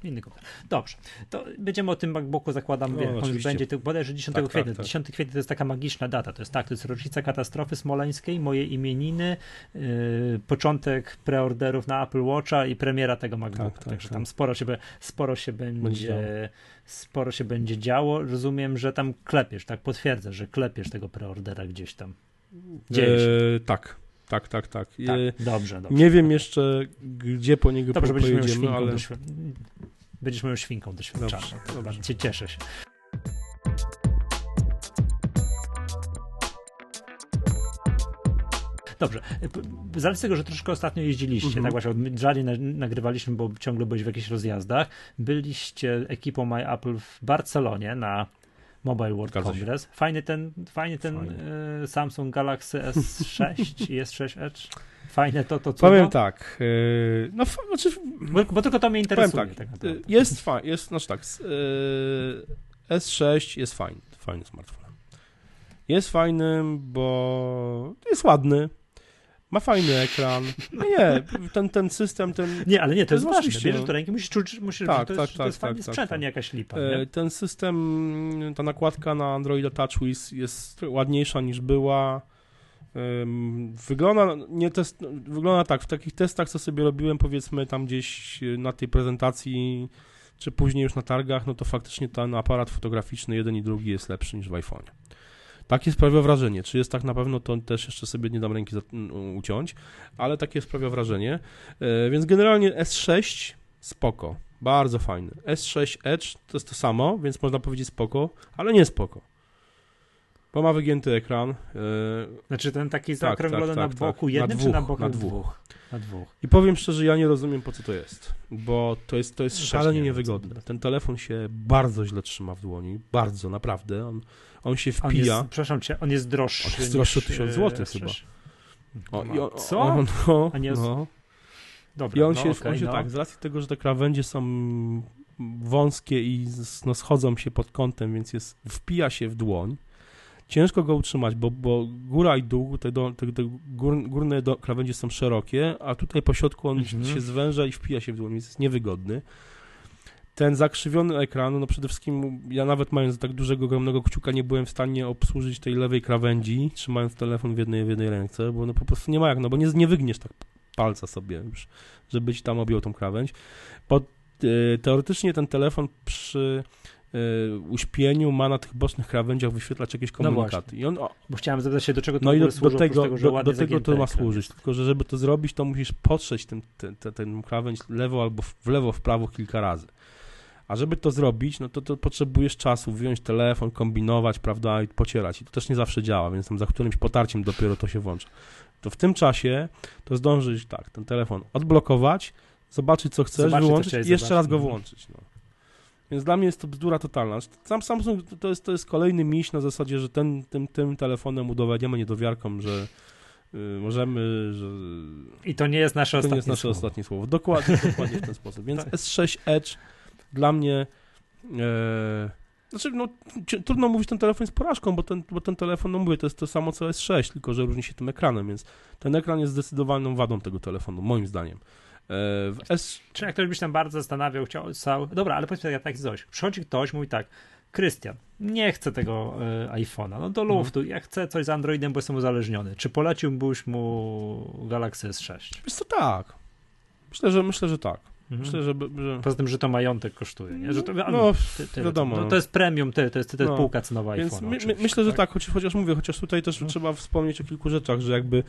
Inny komputer. Dobrze, to będziemy o tym MacBooku, zakładam, no, jak on będzie, to bodajże 10 tak, kwietnia. Tak, tak. 10 kwietnia to jest taka magiczna data, to jest tak, to jest rocznica katastrofy smoleńskiej, moje imieniny, yy, początek preorderów na Apple Watcha i premiera tego MacBooka, tak, tak także tam sporo się, sporo się będzie, będzie sporo się będzie działo. Rozumiem, że tam klepiesz, tak, potwierdzę, że klepiesz tego preordera gdzieś tam. Dzieje się. Eee, tak, tak, tak, tak. tak dobrze, dobrze. Nie wiem jeszcze, gdzie po niego dobrze, pojedziemy, ale... Doświ... Będziesz moją świnką doświadczaną. Dobrze, dobrze. Cię cieszę się. Dobrze. Z racji tego, że troszkę ostatnio jeździliście, mm -hmm. tak właśnie od Jali nagrywaliśmy, bo ciągle byłeś w jakichś rozjazdach. Byliście ekipą My Apple w Barcelonie na Mobile World Zgadza Congress. Się. Fajny ten, fajny ten Fajnie. Y, Samsung Galaxy S6 [laughs] i S6 Edge. Fajne to, to co? Powiem tak, yy, no znaczy, bo, bo, tylko to mnie interesuje. Tak, tak jest fajny, jest, znaczy tak, yy, S6 jest fajny, fajny smartfon. Jest fajnym, bo jest ładny, ma fajny ekran. No nie, ten, ten system, ten... Nie, ale nie, to jest ważne. Bierzesz do ręki, musisz czuć, musisz, tak, to, jest, tak, to jest tak, fajny tak, sprzęt, tak, a nie jakaś lipa. Nie? Ten system, ta nakładka na Androida TouchWiz jest ładniejsza niż była. Wygląda, nie test, wygląda tak, w takich testach, co sobie robiłem, powiedzmy tam gdzieś na tej prezentacji, czy później już na targach, no to faktycznie ten aparat fotograficzny, jeden i drugi jest lepszy niż w iPhone'ie. Takie sprawia wrażenie. Czy jest tak na pewno, to też jeszcze sobie nie dam ręki uciąć, ale takie sprawia wrażenie. E, więc generalnie S6 spoko, bardzo fajny. S6 Edge to jest to samo, więc można powiedzieć spoko, ale nie spoko. Bo ma wygięty ekran. Yy... Znaczy ten taki tak, zaokrąglony tak, tak, na boku tak. jednym, na dwóch, czy na boku na dwóch. Na dwóch. I powiem szczerze, ja nie rozumiem po co to jest, bo to jest, to jest no szalenie nie niewygodne. Ten telefon się bardzo źle trzyma w dłoni, bardzo, naprawdę. On, on się wpija. On jest, przepraszam cię, on jest droższy. On jest droższy o 1000 zł chyba. O, i on, Co? On, no, jest... no. Dobra, I on no, się, okay, on się no. tak, z racji tego, że te krawędzie są wąskie i no, schodzą się pod kątem, więc jest, wpija się w dłoń ciężko go utrzymać, bo, bo góra i dół, te, do, te, te gór, górne do, krawędzie są szerokie, a tutaj po środku on mhm. się zwęża i wpija się w dłoń, więc jest niewygodny. Ten zakrzywiony ekran, no przede wszystkim ja nawet mając tak dużego, ogromnego kciuka nie byłem w stanie obsłużyć tej lewej krawędzi, trzymając telefon w jednej, w jednej ręce, bo no po prostu nie ma jak, no bo nie, nie wygniesz tak palca sobie już, żeby ci tam objął tą krawędź. Bo y, teoretycznie ten telefon przy uśpieniu ma na tych bocznych krawędziach wyświetlać jakieś no komunikaty. No I on, o, bo chciałem zapytać się, do czego to no i do, do tego, tego, do, do tego to ma służyć. Tylko, że żeby to zrobić, to musisz potrzeć ten, ten, ten, ten krawędź lewo albo w lewo, w prawo kilka razy. A żeby to zrobić, no to, to potrzebujesz czasu, wyjąć telefon, kombinować, prawda, i pocierać. I to też nie zawsze działa, więc tam za którymś potarciem dopiero to się włącza. To w tym czasie to zdążyć tak, ten telefon odblokować, zobaczyć co chcesz, zobaczyć, wyłączyć i jeszcze zobaczyć. raz go mhm. włączyć. No. Więc dla mnie jest to bzdura totalna. Sam Samsung to jest, to jest kolejny miś na zasadzie, że ten, tym, tym telefonem udowodniamy niedowiarkom, że y, możemy, że... I to nie jest nasze to ostatnie nie jest nasze słowo. ostatnie słowo. Dokładnie, [laughs] dokładnie w ten sposób. Więc tak. S6 Edge dla mnie... E, znaczy, no, trudno mówić, ten telefon jest porażką, bo ten, bo ten telefon, no mówię, to jest to samo co S6, tylko że różni się tym ekranem, więc ten ekran jest zdecydowaną wadą tego telefonu, moim zdaniem. W S... Czy jak ktoś by się tam bardzo zastanawiał, chciał, Dobra, ale powiedzmy tak, tak coś. Przychodzi ktoś, mówi tak, Krystian, nie chcę tego y, iPhone'a, no do luftu, mhm. ja chcę coś z Androidem, bo jestem uzależniony. Czy poleciłbyś mu Galaxy S6? Wiesz co, tak. Myślę, że myślę, że tak. Mhm. Myślę, że, że... Poza tym, że to majątek kosztuje, nie? Że to, no, ty, ty, wiadomo. To, to jest premium, ty, to jest, to jest no. półka cenowa Więc my, my, myślę, że tak, choć, chociaż mówię, chociaż tutaj też no. trzeba wspomnieć o kilku rzeczach, że jakby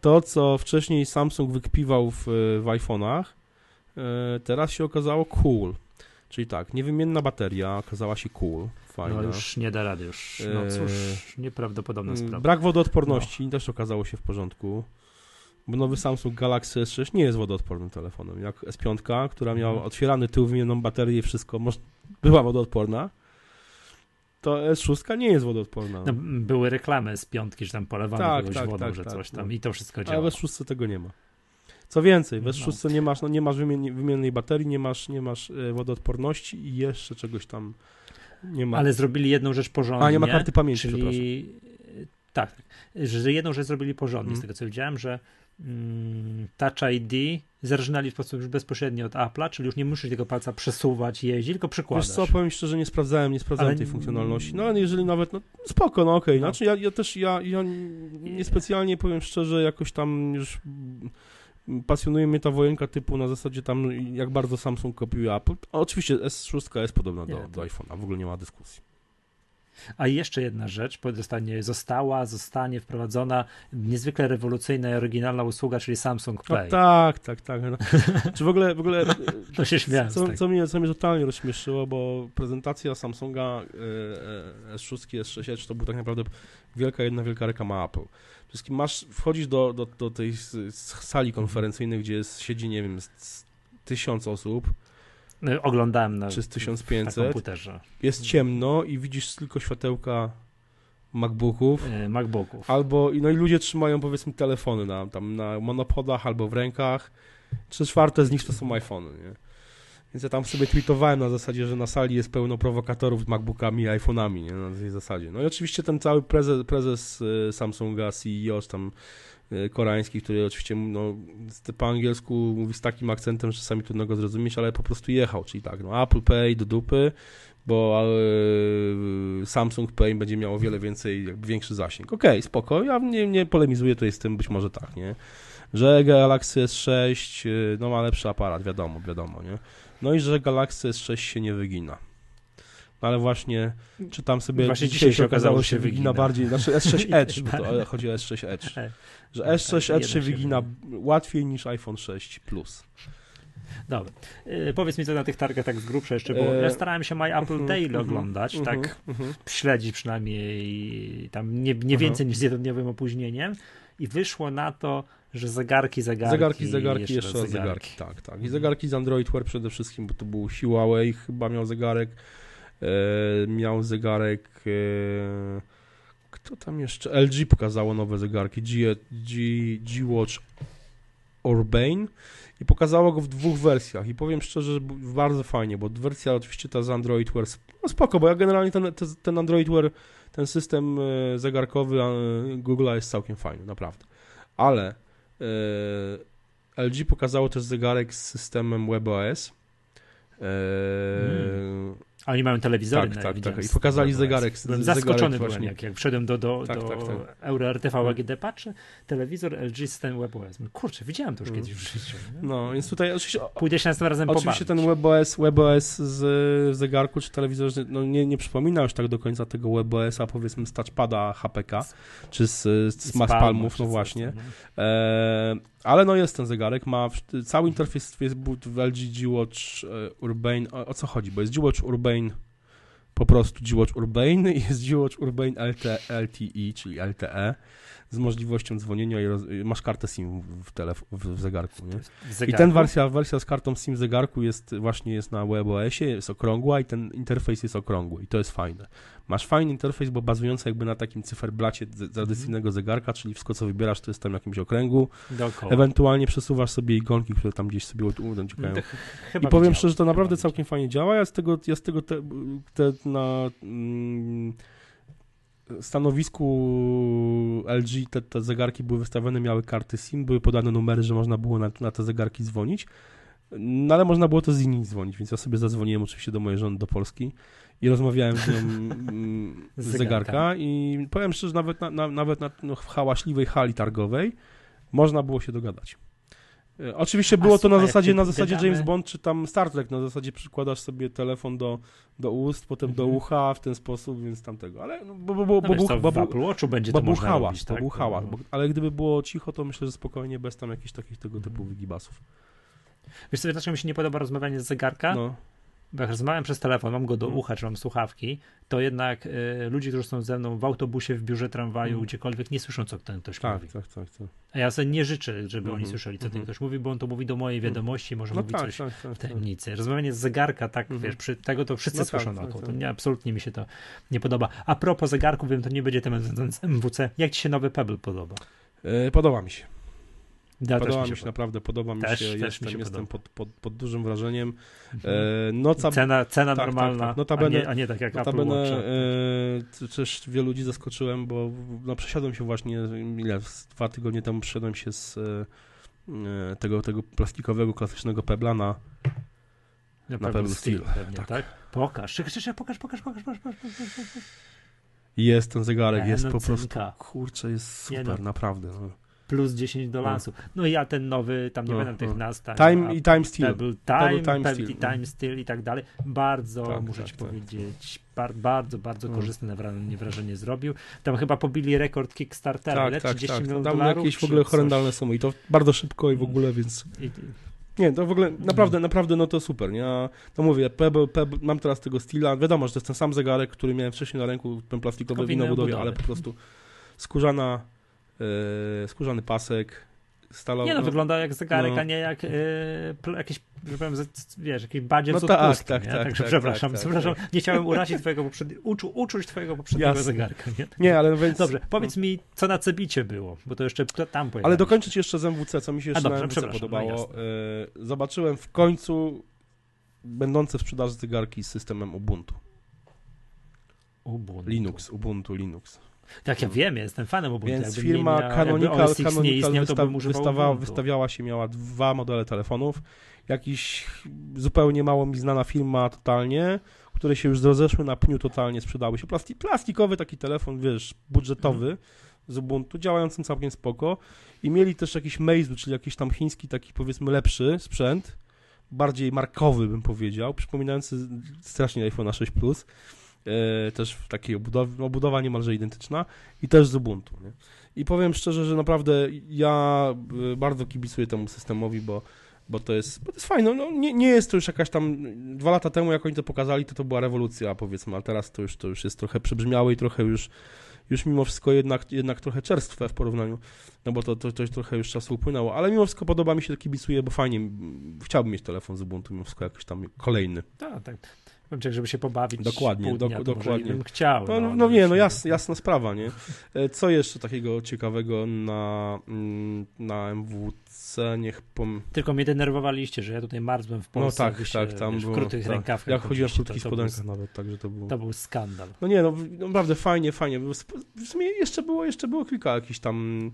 to, co wcześniej Samsung wykpiwał w, w iPhone'ach, e, teraz się okazało cool. Czyli tak, niewymienna bateria okazała się cool, fajna. No już nie da rady, już, no cóż, nieprawdopodobna sprawa. Brak wodoodporności no. też okazało się w porządku. Bo nowy Samsung Galaxy S6 nie jest wodoodpornym telefonem. Jak S5, która miała mhm. otwierany tył, wymienioną baterię i wszystko, była wodoodporna, to S6 nie jest wodoodporna. No, były reklamy z piątki, że tam polewano tak, kogoś tak, wodą, tak, że tak, coś tam no. i to wszystko działa. Ale w S6 tego nie ma. Co więcej, w S6 no. nie masz, no, nie masz wymiennej baterii, nie masz, nie masz e, wodoodporności i jeszcze czegoś tam nie ma. Ale zrobili jedną rzecz porządnie. A, nie ma karty pamięci, czyli... Tak, że jedną rzecz zrobili porządnie, mm. z tego co widziałem, że Touch ID zaczynali w sposób już bezpośredni od Apple'a, czyli już nie musisz tego palca przesuwać, jeździć, tylko przykładasz. Wiesz co, powiem szczerze, nie sprawdzałem, nie sprawdzałem ale... tej funkcjonalności, no ale jeżeli nawet, no spoko, no okej, okay. no. znaczy ja, ja też, ja, ja niespecjalnie, powiem szczerze, jakoś tam już pasjonuje mnie ta wojenka typu na zasadzie tam, jak bardzo Samsung kopiuje Apple. A oczywiście S6 jest podobna do, do iPhone'a, w ogóle nie ma dyskusji. A jeszcze jedna rzecz, zostanie, została, zostanie wprowadzona niezwykle rewolucyjna i oryginalna usługa, czyli Samsung Pay. No, tak, tak, tak. No. [laughs] Czy w ogóle, w ogóle to się śmiałem. Co, co, mnie, co mnie totalnie rozśmieszyło, bo prezentacja Samsunga S6, S6 Edge to był tak naprawdę wielka, jedna wielka reklama Apple. Wszystkim masz, wchodzisz do, do, do tej sali konferencyjnej, gdzie jest, siedzi, nie wiem, tysiąc osób, oglądałem na, czy z 1500. Na komputerze. Jest ciemno i widzisz tylko światełka MacBooków. Yy, MacBooków. Albo, no i ludzie trzymają powiedzmy telefony na, tam na monopodach albo w rękach. Trzy czwarte z nich to są iPhony, nie? Więc ja tam sobie tweetowałem na zasadzie, że na sali jest pełno prowokatorów z MacBookami i iPhone'ami, nie? Na tej zasadzie. No i oczywiście ten cały prezes, prezes y, Samsunga, CEO, tam koreański, który oczywiście no, po angielsku mówi z takim akcentem, że czasami trudno go zrozumieć, ale po prostu jechał, czyli tak, no Apple Pay do dupy, bo e, Samsung Pay będzie miało wiele więcej, jakby większy zasięg. Okej, okay, spoko, ja nie, nie polemizuję tutaj z tym, być może tak, nie? Że Galaxy S6 e, no, ma lepszy aparat, wiadomo, wiadomo, nie? No i że Galaxy S6 się nie wygina. No ale właśnie czytam sobie, właśnie dzisiaj się okazało, się wygina, wygina bardziej, znaczy S6 [laughs] Edge, bo to chodzi o S6 Edge, że S6 Edge się wygina łatwiej niż iPhone 6 Plus. Dobra. E, powiedz mi co na tych targach tak z grubsza jeszcze, bo e... ja starałem się My Apple uh Daily uh oglądać, tak śledzić przynajmniej tam nie, nie więcej niż z jednodniowym opóźnieniem i wyszło na to, że zegarki, zegarki. Zegarki, zegarki, jeszcze, jeszcze raz zegarki. zegarki. Tak, tak. I zegarki z Android Wear przede wszystkim, bo to był Huawei, chyba miał zegarek. E, miał zegarek. E, kto tam jeszcze? LG pokazało nowe zegarki. G, G, G Watch Urbane i pokazało go w dwóch wersjach i powiem szczerze, że bardzo fajnie, bo wersja oczywiście ta z Android Wear, no spoko, bo ja generalnie ten, ten Android Wear, ten system e, zegarkowy Google'a jest całkiem fajny, naprawdę. Ale LG pokazało też zegarek z systemem WebOS. Hmm oni mają telewizory. Tak, tak, tak. I pokazali zegarek. Byłem zaskoczony zegarek byłem, jak, jak wszedłem do, do, tak, do tak, tak. Euro RTV AGD, patrzę, telewizor LG System WebOS. Kurczę, widziałem to już kiedyś w życiu. Nie? No, więc tutaj oczywiście... Pójdę się następnym razem Oczywiście ten WebOS, WebOS z zegarku czy telewizorze, no nie, nie przypomina już tak do końca tego WebOS-a, powiedzmy z touchpada HPK, czy z, z, z Palmów, no właśnie. E, ale no jest ten zegarek, ma cały interfejs jest w LG G-Watch e, Urbane. O, o, co chodzi? Bo jest G-Watch Urbane po prostu G-Watch Urbane i jest G-Watch Urbane LT, LTE, czyli LTE z możliwością dzwonienia i roz... masz kartę SIM w, telef- w zegarku, nie? W I ten wersja, wersja z kartą SIM w zegarku jest właśnie jest na WebOSie, jest okrągła i ten interfejs jest okrągły i to jest fajne. Masz fajny interfejs, bo bazujący jakby na takim cyferblacie tradycyjnego mm. zegarka, czyli wszystko co wybierasz to jest tam w jakimś okręgu. Dookoła. Ewentualnie przesuwasz sobie igonki, które tam gdzieś sobie uciekają. I powiem szczerze, że to naprawdę całkiem fajnie działa. Ja z tego, ja z tego te, te na mm, stanowisku LG te, te zegarki były wystawione, miały karty SIM, były podane numery, że można było na, na te zegarki dzwonić. No ale można było to z inni dzwonić, więc ja sobie zadzwoniłem oczywiście do mojej żony do Polski i rozmawiałem z nią mm, z zegarka i powiem szczerze, nawet na, na, nawet na no, w hałaśliwej hali targowej można było się dogadać. E, Oczywiście było to na zasadzie, na zasadzie James Bond czy tam Star Trek, na zasadzie przykładasz sobie telefon do, do ust, potem do Mhm. ucha w ten sposób, więc tamtego, ale no, bo, bo, bo, No bo, wiesz bo, Apple Watchu będzie bo to można robić, tak? hałas, bo, ale gdyby było cicho, to myślę, że spokojnie, bez tam jakichś takich tego typu Mhm. wygibasów. Wiesz co, dlaczego mi się nie podoba rozmawianie z zegarka? No, Bo jak rozmawiam przez telefon, mam go do Mhm. ucha, czy mam słuchawki, to jednak y, ludzie, którzy są ze mną w autobusie, w biurze, tramwaju, Mhm. gdziekolwiek, nie słyszą, co ten ktoś tak, mówi. tak, tak, tak. A ja sobie nie życzę, żeby oni Mhm, słyszeli, co ten mhm. ktoś mówi, bo on to mówi do mojej wiadomości, może No mówi tak, coś tak, tak, w tak. tajemnicy. Rozmawianie z zegarka, tak, Mhm. wiesz, przy tego to wszyscy No tak, słyszą tak, tak. To nie, absolutnie mi się to nie podoba. A propos zegarków, wiem, to nie będzie temat związany z MWC. Jak ci się nowy Pebble podoba? E, podoba mi się. Ja podoba mi mi się się, naprawdę, podoba mi Też- się, też mi jestem, się jestem podoba. pod, pod, pod dużym wrażeniem. Mhm. E, noca, Cena, cena tak, normalna, tak, tak. a, Notabene- nie, a nie tak jak Apple Notabene Watch. e, też wielu ludzi zaskoczyłem, bo no, przesiadłem się właśnie, ile, dwa tygodnie temu przesiadłem się z e, e, tego, tego plastikowego, klasycznego Pebla na Na Pebble Steel, pewnie, tak. tak? Pokaż, pokaż, pokaż, pokaż, pokaż, pokaż, pokaż, pokaż. jest ten zegarek, E, jest no po prostu, cynka. kurczę, jest Nie super, no. naprawdę. No. Plus 10 do No. lansu. No i ja ten nowy, tam nie No, będę tych no. nazw. Time a i Time Steel. Pebble Time, Pebble Time Steel. Time Steel i tak dalej. Bardzo, Tak, muszę tak, ci tak. powiedzieć, bar, bardzo, bardzo No. korzystne wrażenie, wrażenie zrobił. Tam chyba pobili rekord Kickstartera, Tak, ile? tak, 30 tak. milionów Tam dolarów? jakieś w ogóle horrendalne sumy i to bardzo szybko i w ogóle, więc... I, Nie, to w ogóle naprawdę, naprawdę no to super, nie? Ja, no mówię, Pebble, Pebble, mam teraz tego Steela, wiadomo, że to jest ten sam zegarek, który miałem wcześniej na ręku, ten plastikowy Tylko w w innej budowie, obudowie. ale po prostu skórzana, skórzany pasek, stalowy. nie no, wygląda jak zegarek, no. a nie jak e, pl- jakiś, że powiem, wiesz, jakiś badziec No z tak, odpustki, tak, tak, Także tak, przepraszam, tak, tak, przepraszam, nie chciałem [laughs] urazić twojego poprzedniego, uczu, uczuć twojego poprzedniego Jasne. zegarka, nie? Nie, ale więc... Dobrze, powiedz mi, co na Cebicie było, bo to jeszcze tam pojechał. Ale dokończyć jeszcze z MWC, co mi się A jeszcze dobrze, na MWC przepraszam, podobało. no e, zobaczyłem w końcu będące w sprzedaży zegarki z systemem Ubuntu. Ubuntu. Linux, Ubuntu, Linux. Tak, ja wiem, ja jestem fanem Ubuntu. Więc jakby firma nie miał, Canonical, jakby X nie Canonical istniał, wysta wystawa wystawiała się, miała dwa modele telefonów. Jakiś zupełnie mało mi znana firma totalnie, które się już rozeszły na pniu totalnie, sprzedały się. Plasti plastikowy taki telefon, wiesz, budżetowy z Ubuntu, działający całkiem spoko. I mieli też jakiś Meizu, czyli jakiś tam chiński taki powiedzmy lepszy sprzęt, bardziej markowy bym powiedział, przypominający strasznie iPhone 6 Plus. E, też w takiej obudowie, obudowa niemalże identyczna i też z Ubuntu. Nie? I powiem szczerze, że naprawdę ja y, bardzo kibicuję temu systemowi, bo, bo, to, jest, bo to jest fajne. No, nie, nie jest to już jakaś tam. Dwa lata temu, jak oni to pokazali, to to była rewolucja, powiedzmy, a teraz to już, to już jest trochę przebrzmiałe i trochę już, już mimo wszystko jednak, jednak trochę czerstwe w porównaniu, no bo to, to, to trochę już czasu upłynęło, ale mimo wszystko podoba mi się, kibicuję, bo fajnie, chciałbym mieć telefon z Ubuntu, mimo wszystko jakiś tam kolejny. Tak, tak. Ci, żeby się pobawić Dokładnie, pół dnia, dokładnie. bym chciał. No, no, no nie, no już- jas, jasna sprawa, nie? E, Co jeszcze takiego ciekawego na, mm, na MWC, niech pom... Tylko mnie denerwowaliście, że ja tutaj marzłem w No Polsce. tak, wy się, tak, tam wiesz, było, w krótkich tak. rękawkach. Ja chodziłem w krótkich spodenkach nawet, także to było... to był skandal. No nie, no naprawdę fajnie, fajnie. W sumie jeszcze było, jeszcze było kilka jakichś tam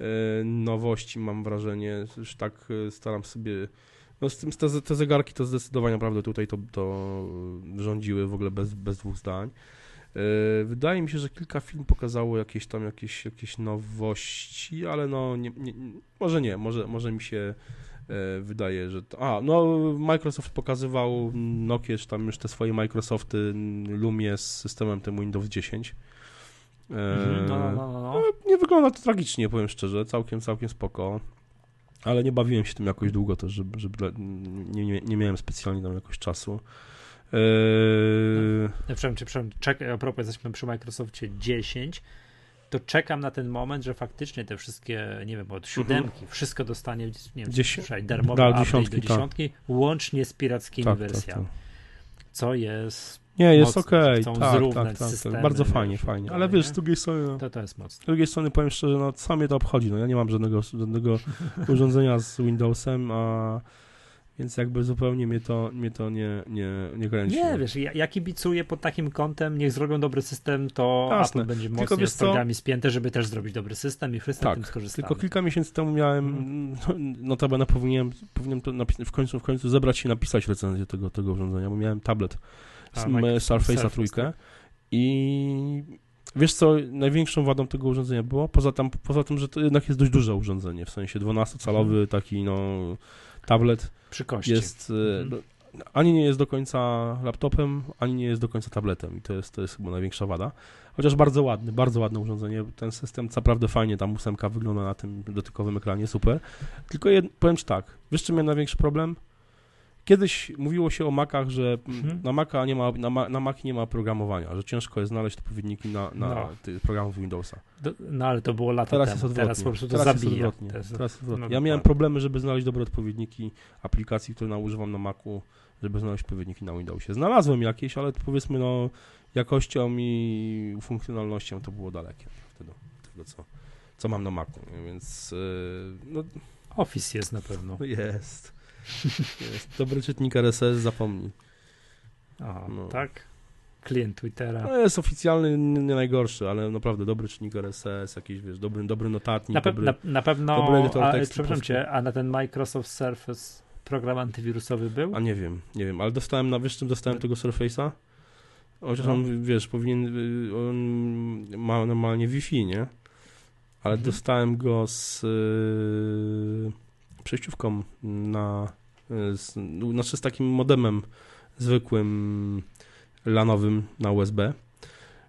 e, nowości, mam wrażenie. Już tak e, staram sobie... No z tym te, te zegarki to zdecydowanie naprawdę tutaj to, to rządziły w ogóle bez, bez dwóch zdań. E, Wydaje mi się, że kilka film pokazało jakieś tam jakieś, jakieś nowości, ale no nie, nie, może nie, może, może mi się e, wydaje, że to, a, no Microsoft pokazywał Nokia, czy tam już te swoje Microsofty Lumie z systemem tym Windows 10. E, Mhm, No, no, no, no. no, nie wygląda to tragicznie, powiem szczerze, całkiem, całkiem spoko. Ale nie bawiłem się tym jakoś długo też, żeby, żeby nie, nie, nie miałem specjalnie tam jakoś czasu. Eee, Ja Przepraszam, przepraszam, czekaj, a propos, jesteśmy przy Microsoftie 10, to czekam na ten moment, że faktycznie te wszystkie, nie wiem, od siódemki, wszystko dostanie, nie wiem, Mhm. Dziesię- Dziesię... darmowy da, update dziesiątki, do tak. dziesiątki, łącznie z pirackimi tak, tak, wersjami, tak. co jest, Nie, jest mocno, okej, chcą tak, zrównać tak, tak, systemy, tak. Bardzo wiesz, fajnie, i fajnie. tak Ale wiesz, z drugiej strony, no, to, to jest mocne. z drugiej strony powiem szczerze, no co mnie to obchodzi, no ja nie mam żadnego, żadnego [laughs] urządzenia z Windowsem, a Więc jakby zupełnie mnie to, mnie to nie, nie, nie kręci. Nie, wiesz, ja, ja kibicuję pod takim kątem, niech zrobią dobry system, to Jasne. Apple będzie Tylko mocniej wiesz z co? progami spięte, żeby też zrobić dobry system i wszyscy na Tak, tym skorzystali. Tylko kilka miesięcy temu miałem, no, notabene powinienem, powinienem to w końcu, w końcu zebrać się i napisać recenzję tego, tego urządzenia, bo miałem tablet Surface'a Surface, trójkę i wiesz co, największą wadą tego urządzenia było? Poza, tam, poza tym, że to jednak jest dość duże urządzenie, w sensie 12-calowy Mhm. taki no tablet Przy kości. jest e, Mhm. ani nie jest do końca laptopem, ani nie jest do końca tabletem i to jest, to jest chyba największa wada. Chociaż bardzo ładny, bardzo ładne urządzenie. Ten system naprawdę fajnie, tam ósemka wygląda na tym dotykowym ekranie, super. Tylko jed, powiem Ci tak, wiesz czym miałem największy problem? Kiedyś mówiło się o Macach, że Mhm. na Maca nie ma, na, Ma- na Mac nie ma programowania, że ciężko jest znaleźć odpowiedniki na, na No. programów Windowsa. Do, no ale to było lata Teraz temu. jest odwrotnie. Teraz po prostu to Teraz jest zabija. jest- Teraz jest odwrotnie. no ja miałem problemy, żeby znaleźć dobre odpowiedniki aplikacji, które używam na Macu, żeby znaleźć odpowiedniki na Windowsie. Znalazłem jakieś, ale powiedzmy no jakością i funkcjonalnością to było dalekie wtedy tego, co, co mam na Macu, więc yy, no Office jest na pewno. [laughs] jest. Jest. Dobry czytnik RSS, zapomnij. Aha, No. tak? Klient Twittera. No jest oficjalny, nie, najgorszy, ale naprawdę dobry czytnik RSS, jakiś, wiesz, dobry, dobry notatnik, Na, pe- dobry... na, na pewno, dobry edytor a, tekstu przepraszam cię, a na ten Microsoft Surface program antywirusowy był? A nie wiem, nie wiem, ale dostałem, na wiesz czym dostałem tego Surface'a? Chociaż No. on, wiesz, powinien, on ma normalnie Wi-Fi, nie? Ale Mhm. dostałem go z y, przejściówką na, y, z, no, znaczy z takim modemem zwykłym lanowym na USB.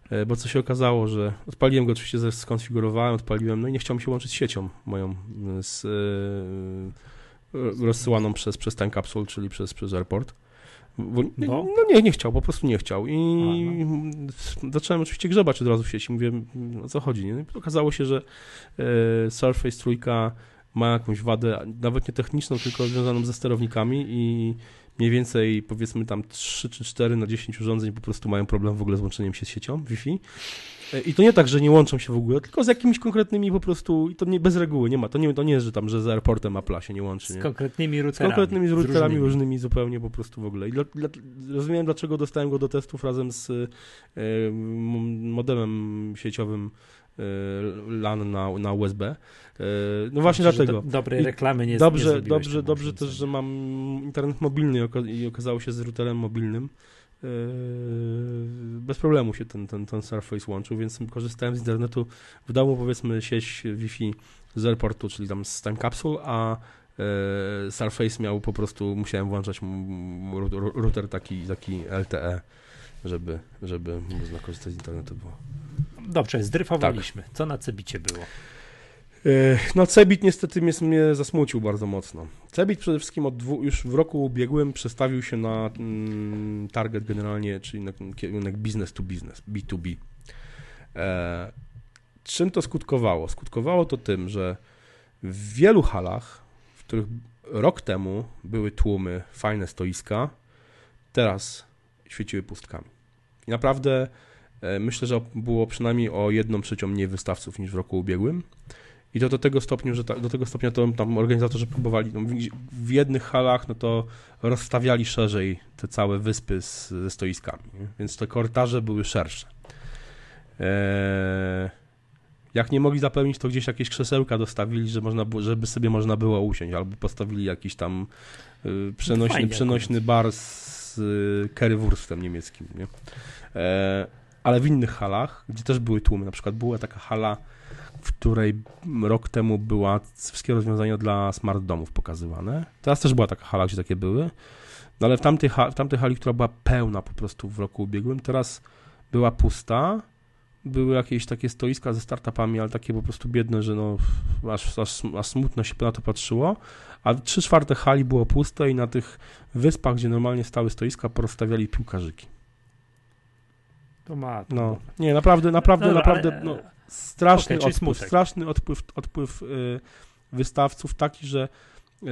E, Bo co się okazało, że odpaliłem go oczywiście, skonfigurowałem, odpaliłem, no i nie chciał mi się łączyć z siecią moją y, z, rozsyłaną przez, przez ten kapsul, czyli przez, przez airport. Bo, nie, Bo? no nie, nie chciał, po prostu nie chciał. I A, zacząłem oczywiście grzebać od razu w sieci. Mówię, o co chodzi. Nie? Okazało się, że e, Surface trójka ma jakąś wadę, nawet nie techniczną, tylko związaną ze sterownikami i mniej więcej powiedzmy tam 3 czy 4 na 10 urządzeń po prostu mają problem w ogóle z łączeniem się z siecią Wi-Fi. E, I to nie tak, że nie łączą się w ogóle, tylko z jakimiś konkretnymi po prostu, i to nie bez reguły, nie ma, to nie, to nie jest, że tam, że z airportem Apple'a się nie łączy. Z Nie? konkretnymi Z routerami. konkretnymi z routerami różnymi. różnymi zupełnie po prostu w ogóle. I dla, dla, rozumiem, dlaczego dostałem go do testów razem z modemem sieciowym LAN na, na USB. E, no właśnie Znaczy, dlatego. Do, dobrej reklamy nie nie Dobrze, zrobiłeś dobrze, dobrze też, że mam internet mobilny i oka- i okazało się z routerem mobilnym. e, Bez problemu się ten, ten, ten Surface łączył, więc korzystałem z internetu. W domu powiedzmy sieć Wi-Fi z airportu, czyli tam z Time Capsule, a Surface miał po prostu, musiałem włączać router taki, taki LTE, żeby, żeby można korzystać z internetu. Było. Dobrze, zdryfowaliśmy. Tak. Co na cebicie było? E, No Cebit niestety mnie, mnie zasmucił bardzo mocno. Cebit przede wszystkim od dwu, już w roku ubiegłym przestawił się na mm, target generalnie, czyli na kierunek business to business, B2B. E, czym to skutkowało? Skutkowało to tym, że w wielu halach, w których rok temu były tłumy, fajne stoiska, teraz świeciły pustkami. I naprawdę myślę, że było przynajmniej o jedną trzecią mniej wystawców niż w roku ubiegłym. I to do tego stopnia, że ta, do tego stopnia to tam organizatorzy próbowali, no, w, jednych halach no to rozstawiali szerzej te całe wyspy z, ze stoiskami, nie? więc te korytarze były szersze. Eee, jak nie mogli zapełnić, to gdzieś jakieś krzesełka dostawili, że można żeby sobie można było usiąść, albo postawili jakiś tam y, przenośny, Fajnie przenośny bar z y, currywurstem niemieckim. Nie? Eee, ale w innych halach, gdzie też były tłumy, na przykład była taka hala, w której rok temu była wszystkie rozwiązania dla smart domów pokazywane. Teraz też była taka hala, gdzie takie były. No ale w tamtej, w tamtej hali, która była pełna po prostu w roku ubiegłym, teraz była pusta. Były jakieś takie stoiska ze startupami, ale takie po prostu biedne, że no aż, aż, aż smutno się na to patrzyło. A trzy czwarte hali było puste i na tych wyspach, gdzie normalnie stały stoiska, porozstawiali piłkarzyki. To ma. No, nie, naprawdę, naprawdę, Dobra, naprawdę, ale- no, straszny Okej, czyli odpływ, straszny odpływ, odpływ y, wystawców taki, że y,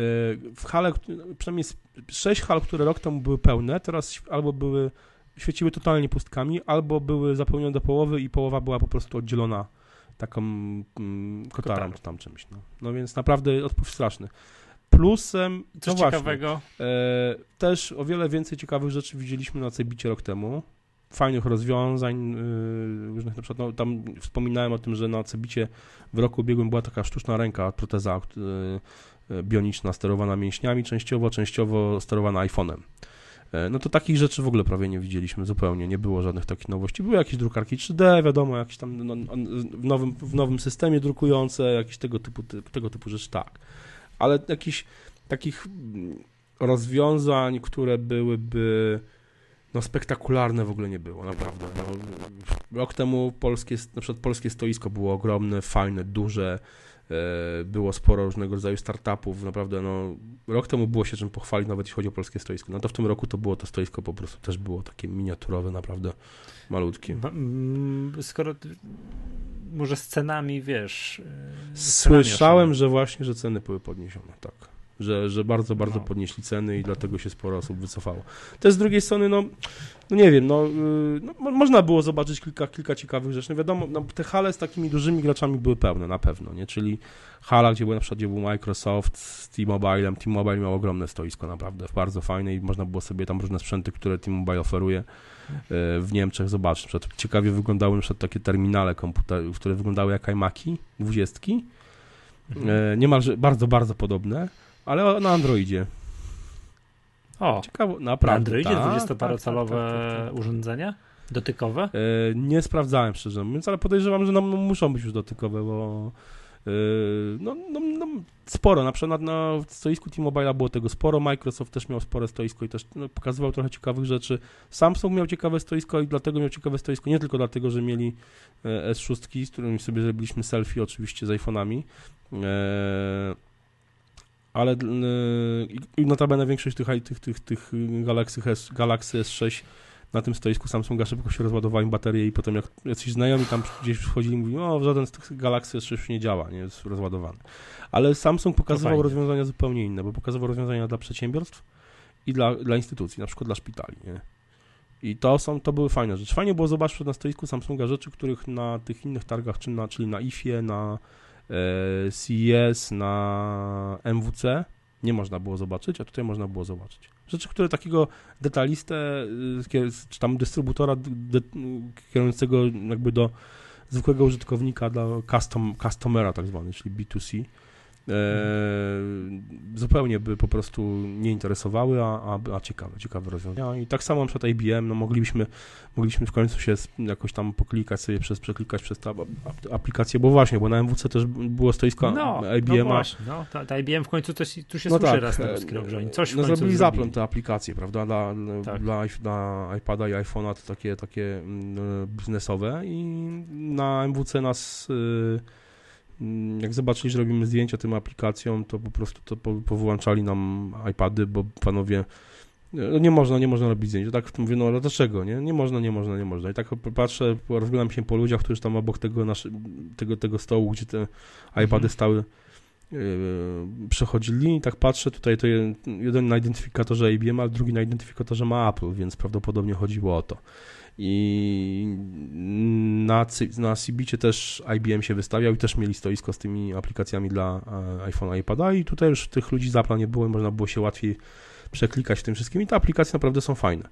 w hale, przynajmniej sześć hal, które rok temu były pełne, teraz albo były, świeciły totalnie pustkami, albo były zapełnione do połowy i połowa była po prostu oddzielona taką mm, kotarą czy tam czymś. No. no więc naprawdę odpływ straszny. Plusem, Coś no właśnie, ciekawego. E, też o wiele więcej ciekawych rzeczy widzieliśmy na Cebicie rok temu. Fajnych rozwiązań, y, różnych na przykład, no, tam wspominałem o tym, że na Cebicie w roku ubiegłym była taka sztuczna ręka, proteza y, y, bioniczna, sterowana mięśniami częściowo, częściowo sterowana iPhone'em. E, No to takich rzeczy w ogóle prawie nie widzieliśmy zupełnie, nie było żadnych takich nowości. Były jakieś drukarki 3D, wiadomo, jakieś tam no, no, w, nowym, w nowym systemie drukujące, jakieś tego typu, ty- tego typu rzeczy, tak. Ale jakichś takich mm, rozwiązań, które byłyby no spektakularne w ogóle nie było, naprawdę. No, rok temu polskie, na przykład polskie stoisko było ogromne, fajne, duże, e, było sporo różnego rodzaju startupów, naprawdę no, rok temu było się czym pochwalić, nawet jeśli chodzi o polskie stoisko. No to w tym roku to było to stoisko po prostu też było takie miniaturowe, naprawdę malutkie. Mm, Skoro może z cenami, wiesz. cenami Słyszałem, że właśnie, że ceny były podniesione, tak. Że, że bardzo, bardzo No. podnieśli ceny i dlatego się sporo osób wycofało. Też z drugiej strony, no, no nie wiem, no, yy, no mo- można było zobaczyć kilka, kilka ciekawych rzeczy. No wiadomo, no, te hale z takimi dużymi graczami były pełne, na pewno, nie? Czyli hala, gdzie był na przykład gdzie był Microsoft z T-Mobilem. T-Mobile miał ogromne stoisko, naprawdę, bardzo fajne i można było sobie tam różne sprzęty, które T-Mobile oferuje yy, w Niemczech zobaczyć. Ciekawie wyglądały na przykład takie terminale komputerów, które wyglądały jak iMaki, dwudziestki, Mhm. E, niemalże bardzo, bardzo podobne, ale na Androidzie. O, Ciekawo, na naprawdę. Androidzie tak, 20-parocalowe tak, tak, tak, tak. urządzenia dotykowe. E, nie sprawdzałem szczerze mówiąc, ale podejrzewam, że no, no, muszą być już dotykowe, bo e, no, no, no, sporo, na przykład na, na stoisku T-Mobile'a było tego sporo, Microsoft też miał spore stoisko i też no, pokazywał trochę ciekawych rzeczy. Samsung miał ciekawe stoisko i dlatego miał ciekawe stoisko, nie tylko dlatego, że mieli e, S6, z którymi sobie zrobiliśmy selfie oczywiście z iPhone'ami, e, ale i notabene większość tych, tych, tych, tych Galaxy, S, Galaxy S6 na tym stoisku Samsunga szybko się rozładowała im baterie i potem jak jacyś znajomi tam gdzieś wchodzili i mówili, o żaden z tych Galaxy S6 nie działa, nie jest rozładowany. Ale Samsung pokazywał rozwiązania zupełnie inne, bo pokazywał rozwiązania dla przedsiębiorstw i dla, dla instytucji, na przykład dla szpitali, nie? I to są, to były fajne rzeczy. Fajnie było zobaczyć na stoisku Samsunga rzeczy, których na tych innych targach, czy na, czyli na IFie, na CES, na MWC nie można było zobaczyć, a tutaj można było zobaczyć. Rzeczy, które takiego detalistę, y, czy tam dystrybutora de, kierującego jakby do zwykłego użytkownika, dla custom, customera tak zwany, czyli B2C, e, zupełnie by po prostu nie interesowały, a, a, a ciekawe, ciekawe rozwiązania. I tak samo przykład IBM, no moglibyśmy, mogliśmy w końcu się jakoś tam poklikać sobie przez, przeklikać przez tę ap- ap- aplikację, bo właśnie, bo na MWC też było stoisko No, no IBM-a, właśnie, no, ta, ta IBM w końcu coś, tu się no słyszy tak, raz na e, oni coś no zrobili zapląt te aplikacje, prawda, dla, Tak. dla, dla iPada i iPhone'a to takie, takie mm, biznesowe i na MWC nas y, mm, jak zobaczyli, że robimy zdjęcia tym aplikacjom, to po prostu to po, powyłączali nam iPady, bo panowie no nie można, nie można robić zdjęć. Tak mówię, no ale dlaczego, nie? Nie można, nie można, nie można. I tak patrzę, rozglądam się po ludziach, którzy tam obok tego, naszy, tego, tego stołu, gdzie te iPady Mhm. stały, yy, przechodzili i tak patrzę, tutaj to je- jeden na identyfikatorze IBM, ale drugi na identyfikatorze ma Apple, więc prawdopodobnie chodziło o to. I na, na CBicie też IBM się wystawiał i też mieli stoisko z tymi aplikacjami dla e, iPhone'a i iPada i tutaj już tych ludzi zapla nie było i można było się łatwiej przeklikać tym wszystkim i te aplikacje naprawdę są fajne.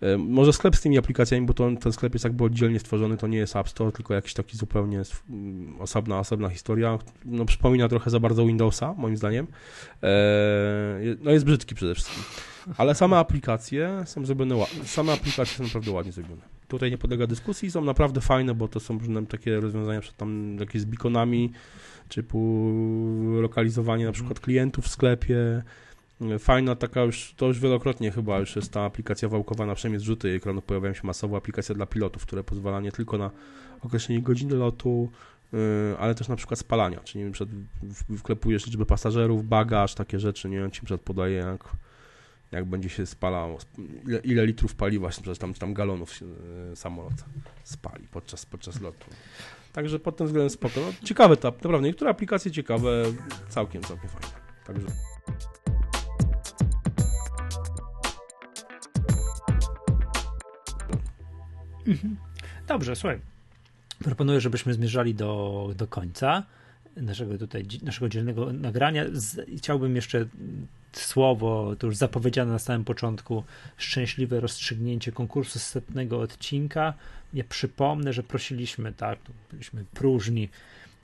E, Może sklep z tymi aplikacjami, bo to, ten sklep jest jakby oddzielnie stworzony, to nie jest App Store, tylko jakiś taki zupełnie mm, osobna, osobna historia. No, przypomina trochę za bardzo Windowsa, moim zdaniem. E, No jest brzydki przede wszystkim. Ale same aplikacje są zrobione. Same aplikacje są naprawdę ładnie zrobione. Tutaj nie podlega dyskusji, są naprawdę fajne, bo to są różne takie rozwiązania, tam jakieś z beaconami, typu lokalizowanie na przykład klientów w sklepie. Fajna taka już, to już wielokrotnie chyba już jest ta aplikacja wałkowa na przemian rzuty ekranu, pojawiają się masowo aplikacja dla pilotów, które pozwala nie tylko na określenie godziny lotu, yy, ale też na przykład spalania, czyli w- wklepujesz liczbę pasażerów, bagaż, takie rzeczy, nie, ci przykład podaje jak, jak będzie się spalało, sp- ile, ile litrów paliwa, przecież tam, tam galonów yy, samolot spali podczas, podczas lotu. Także pod tym względem spoko. No, ciekawe to, naprawdę, niektóre aplikacje ciekawe, całkiem, całkiem fajne. Także Dobrze, słuchaj. Proponuję, żebyśmy zmierzali do, do końca naszego tutaj, naszego dzielnego nagrania. chciałbym jeszcze słowo, to już zapowiedziane na samym początku, szczęśliwe rozstrzygnięcie konkursu setnego odcinka. Nie przypomnę, że prosiliśmy, tak, byliśmy próżni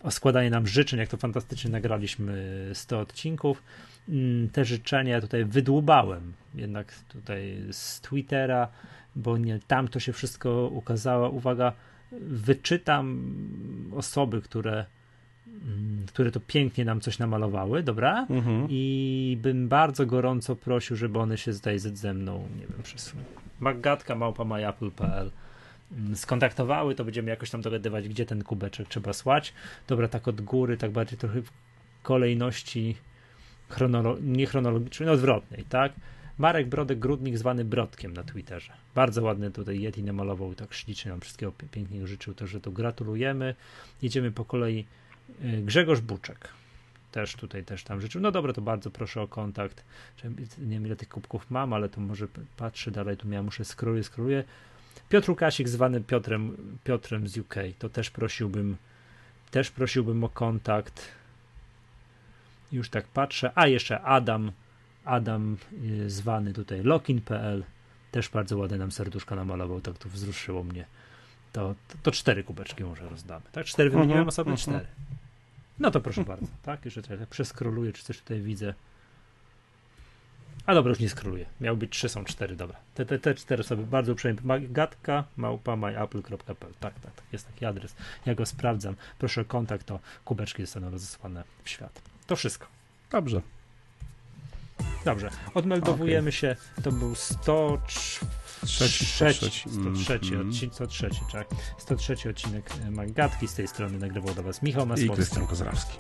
o składanie nam życzeń, jak to fantastycznie nagraliśmy 100 odcinków. Mm, te życzenia tutaj wydłubałem, jednak tutaj z Twittera, bo nie tam to się wszystko ukazało. Uwaga, wyczytam osoby, które Mm, które to pięknie nam coś namalowały, dobra? Mhm. I bym bardzo gorąco prosił, żeby one się tutaj ze mną, nie wiem, przez magatka małpa myapple.pl mm, skontaktowały, to będziemy jakoś tam dogadywać, gdzie ten kubeczek trzeba słać. Dobra, tak od góry, tak bardziej trochę w kolejności chronolo- nie chronologicznej, no odwrotnej, tak? Marek Brodek Grudnik, zwany Brodkiem na Twitterze. Bardzo ładny tutaj Yeti namalował, tak ślicznie nam wszystkiego pięknie życzył, także to gratulujemy. Jedziemy po kolei Y, Grzegorz Buczek też tutaj też tam życzył. No dobra, to bardzo proszę o kontakt. Nie wiem ile tych kubków mam, ale to może patrzę dalej, tu ja muszę skróluję, skróluję. Piotr Łukasik zwany Piotrem, Piotrem z UK, to też prosiłbym też prosiłbym o kontakt. Już tak patrzę. A jeszcze Adam, Adam y, zwany tutaj lokin.pl też bardzo ładnie nam serduszka namalował, tak to wzruszyło mnie. To, to, to cztery kubeczki może rozdamy. Tak, cztery wymieniłem, uh-huh, osobne uh-huh. cztery. No to proszę bardzo, tak? Jeszcze tutaj przeskroluję, czy coś tutaj widzę. A dobra, już nie skroluję. Miał być trzy, są cztery, dobra. Te, te, te cztery osoby bardzo uprzejmie. Gatka małpa myapple.pl. Tak, tak, tak, jest taki adres. Ja go sprawdzam. Proszę o kontakt, to kubeczki zostaną rozesłane w świat. To wszystko. Dobrze. Dobrze, odmeldowujemy okay. się. To był 104 Trzeci, trzeci, 103 mm, odcinek, 103, tak. 103 odcinek Magatki. Z tej strony nagrywał do Was Michał Masłowski. I Krystian Kozrawski.